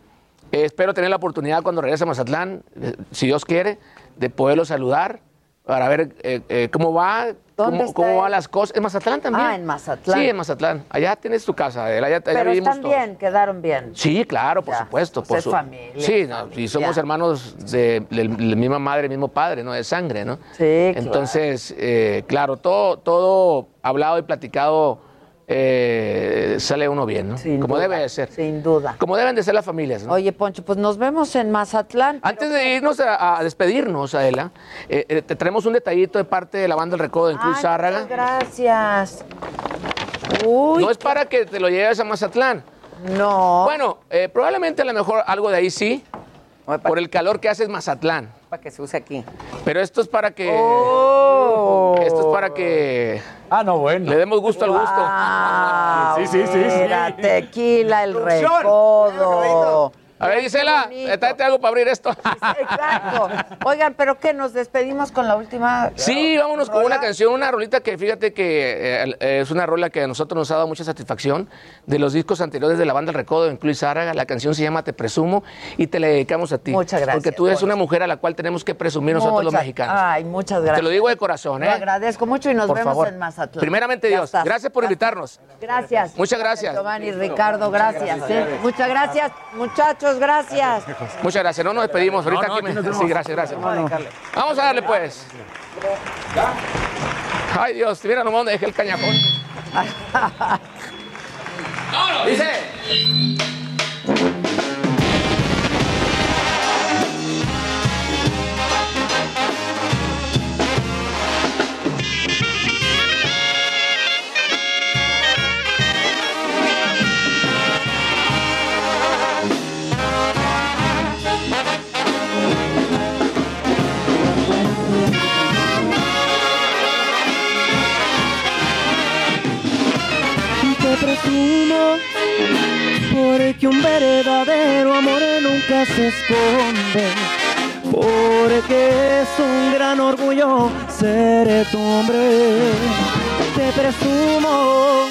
Eh, espero tener la oportunidad cuando regrese a Mazatlán, eh, si Dios quiere, de poderlo saludar para ver eh, eh, cómo va,
¿Dónde
cómo, van las cosas. En Mazatlán también.
Ah, en Mazatlán.
Sí, en Mazatlán. Allá tienes tu casa, Adela, allá, allá
Pero están
todos.
bien, quedaron bien.
Sí, claro, por supuesto.
pues
por su-
familia,
Sí, no, y somos hermanos de, de la misma madre, mismo padre, ¿no? De sangre, ¿no?
Sí,
Entonces, eh, claro, todo, todo hablado y platicado eh, sale uno bien, ¿no? Como
duda,
debe de ser.
Sin duda.
Como deben de ser las familias, ¿no?
Oye, Poncho, pues nos vemos en Mazatlán.
Antes de irnos a, a despedirnos, Adela, eh, eh, te traemos un detallito de parte de la banda El Recodo de Cruz
Ay,
Zárraga.
muchas gracias. Uy.
No es para que te lo lleves a Mazatlán.
No.
Bueno, probablemente a lo mejor algo de ahí sí, por el calor que hace es Mazatlán.
Para que se use aquí.
Pero esto es para que.
Oh.
Esto es para que.
Ah, no, bueno.
Le demos gusto al gusto. Sí, sí, sí, sí.
mira, tequila, el recodo.
A ver, Gisela, eh, tráete algo para abrir esto.
Exacto. Oigan, ¿pero qué? ¿Nos despedimos con la última?
Sí, vámonos con una canción, una rolita que fíjate que eh, eh, es una rola que a nosotros nos ha dado mucha satisfacción de los discos anteriores de la banda El Recodo en Luis Zárraga. La canción se llama Te Presumo y te la dedicamos a ti.
Muchas gracias,
Porque tú eres una mujer a la cual tenemos que presumir nosotros los mexicanos.
Ay, muchas gracias.
Te lo digo de corazón,
Lo
¿eh?
agradezco mucho y nos
Por
vemos
favor.
en Mazatlán.
Primeramente Dios,
estás.
gracias por invitarnos.
Gracias.
Muchas gracias.
Giovanni, Ricardo, gracias. ¿eh? Muchas gracias, muchachos, gracias.
Muchas gracias. No nos despedimos. Ahorita
No, no,
aquí me-. Sí, gracias, gracias.
No, no.
Vamos a darle pues. Ay Dios, mira nomás donde dejé el cañajón. [LAUGHS] Dice.
Porque es un gran orgullo ser tu hombre. Te presumo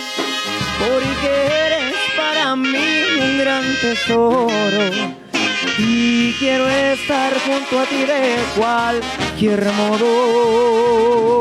porque eres para mí un gran tesoro. Y quiero estar junto a ti de cualquier modo.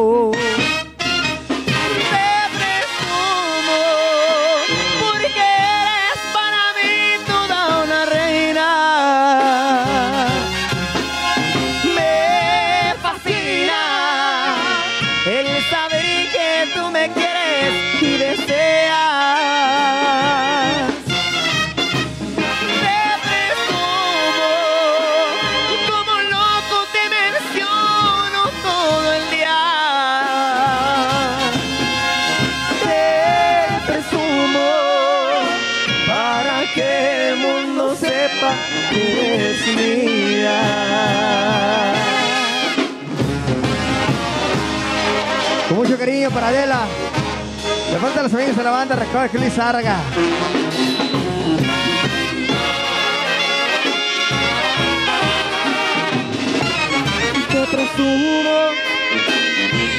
Banda, que Luis Arga. Te presumo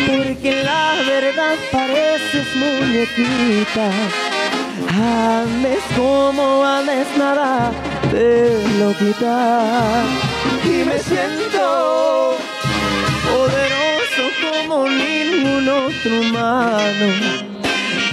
porque la verdad pareces muñequita. Andes como andes, nada te lo quita. Y me siento poderoso como ningún otro humano.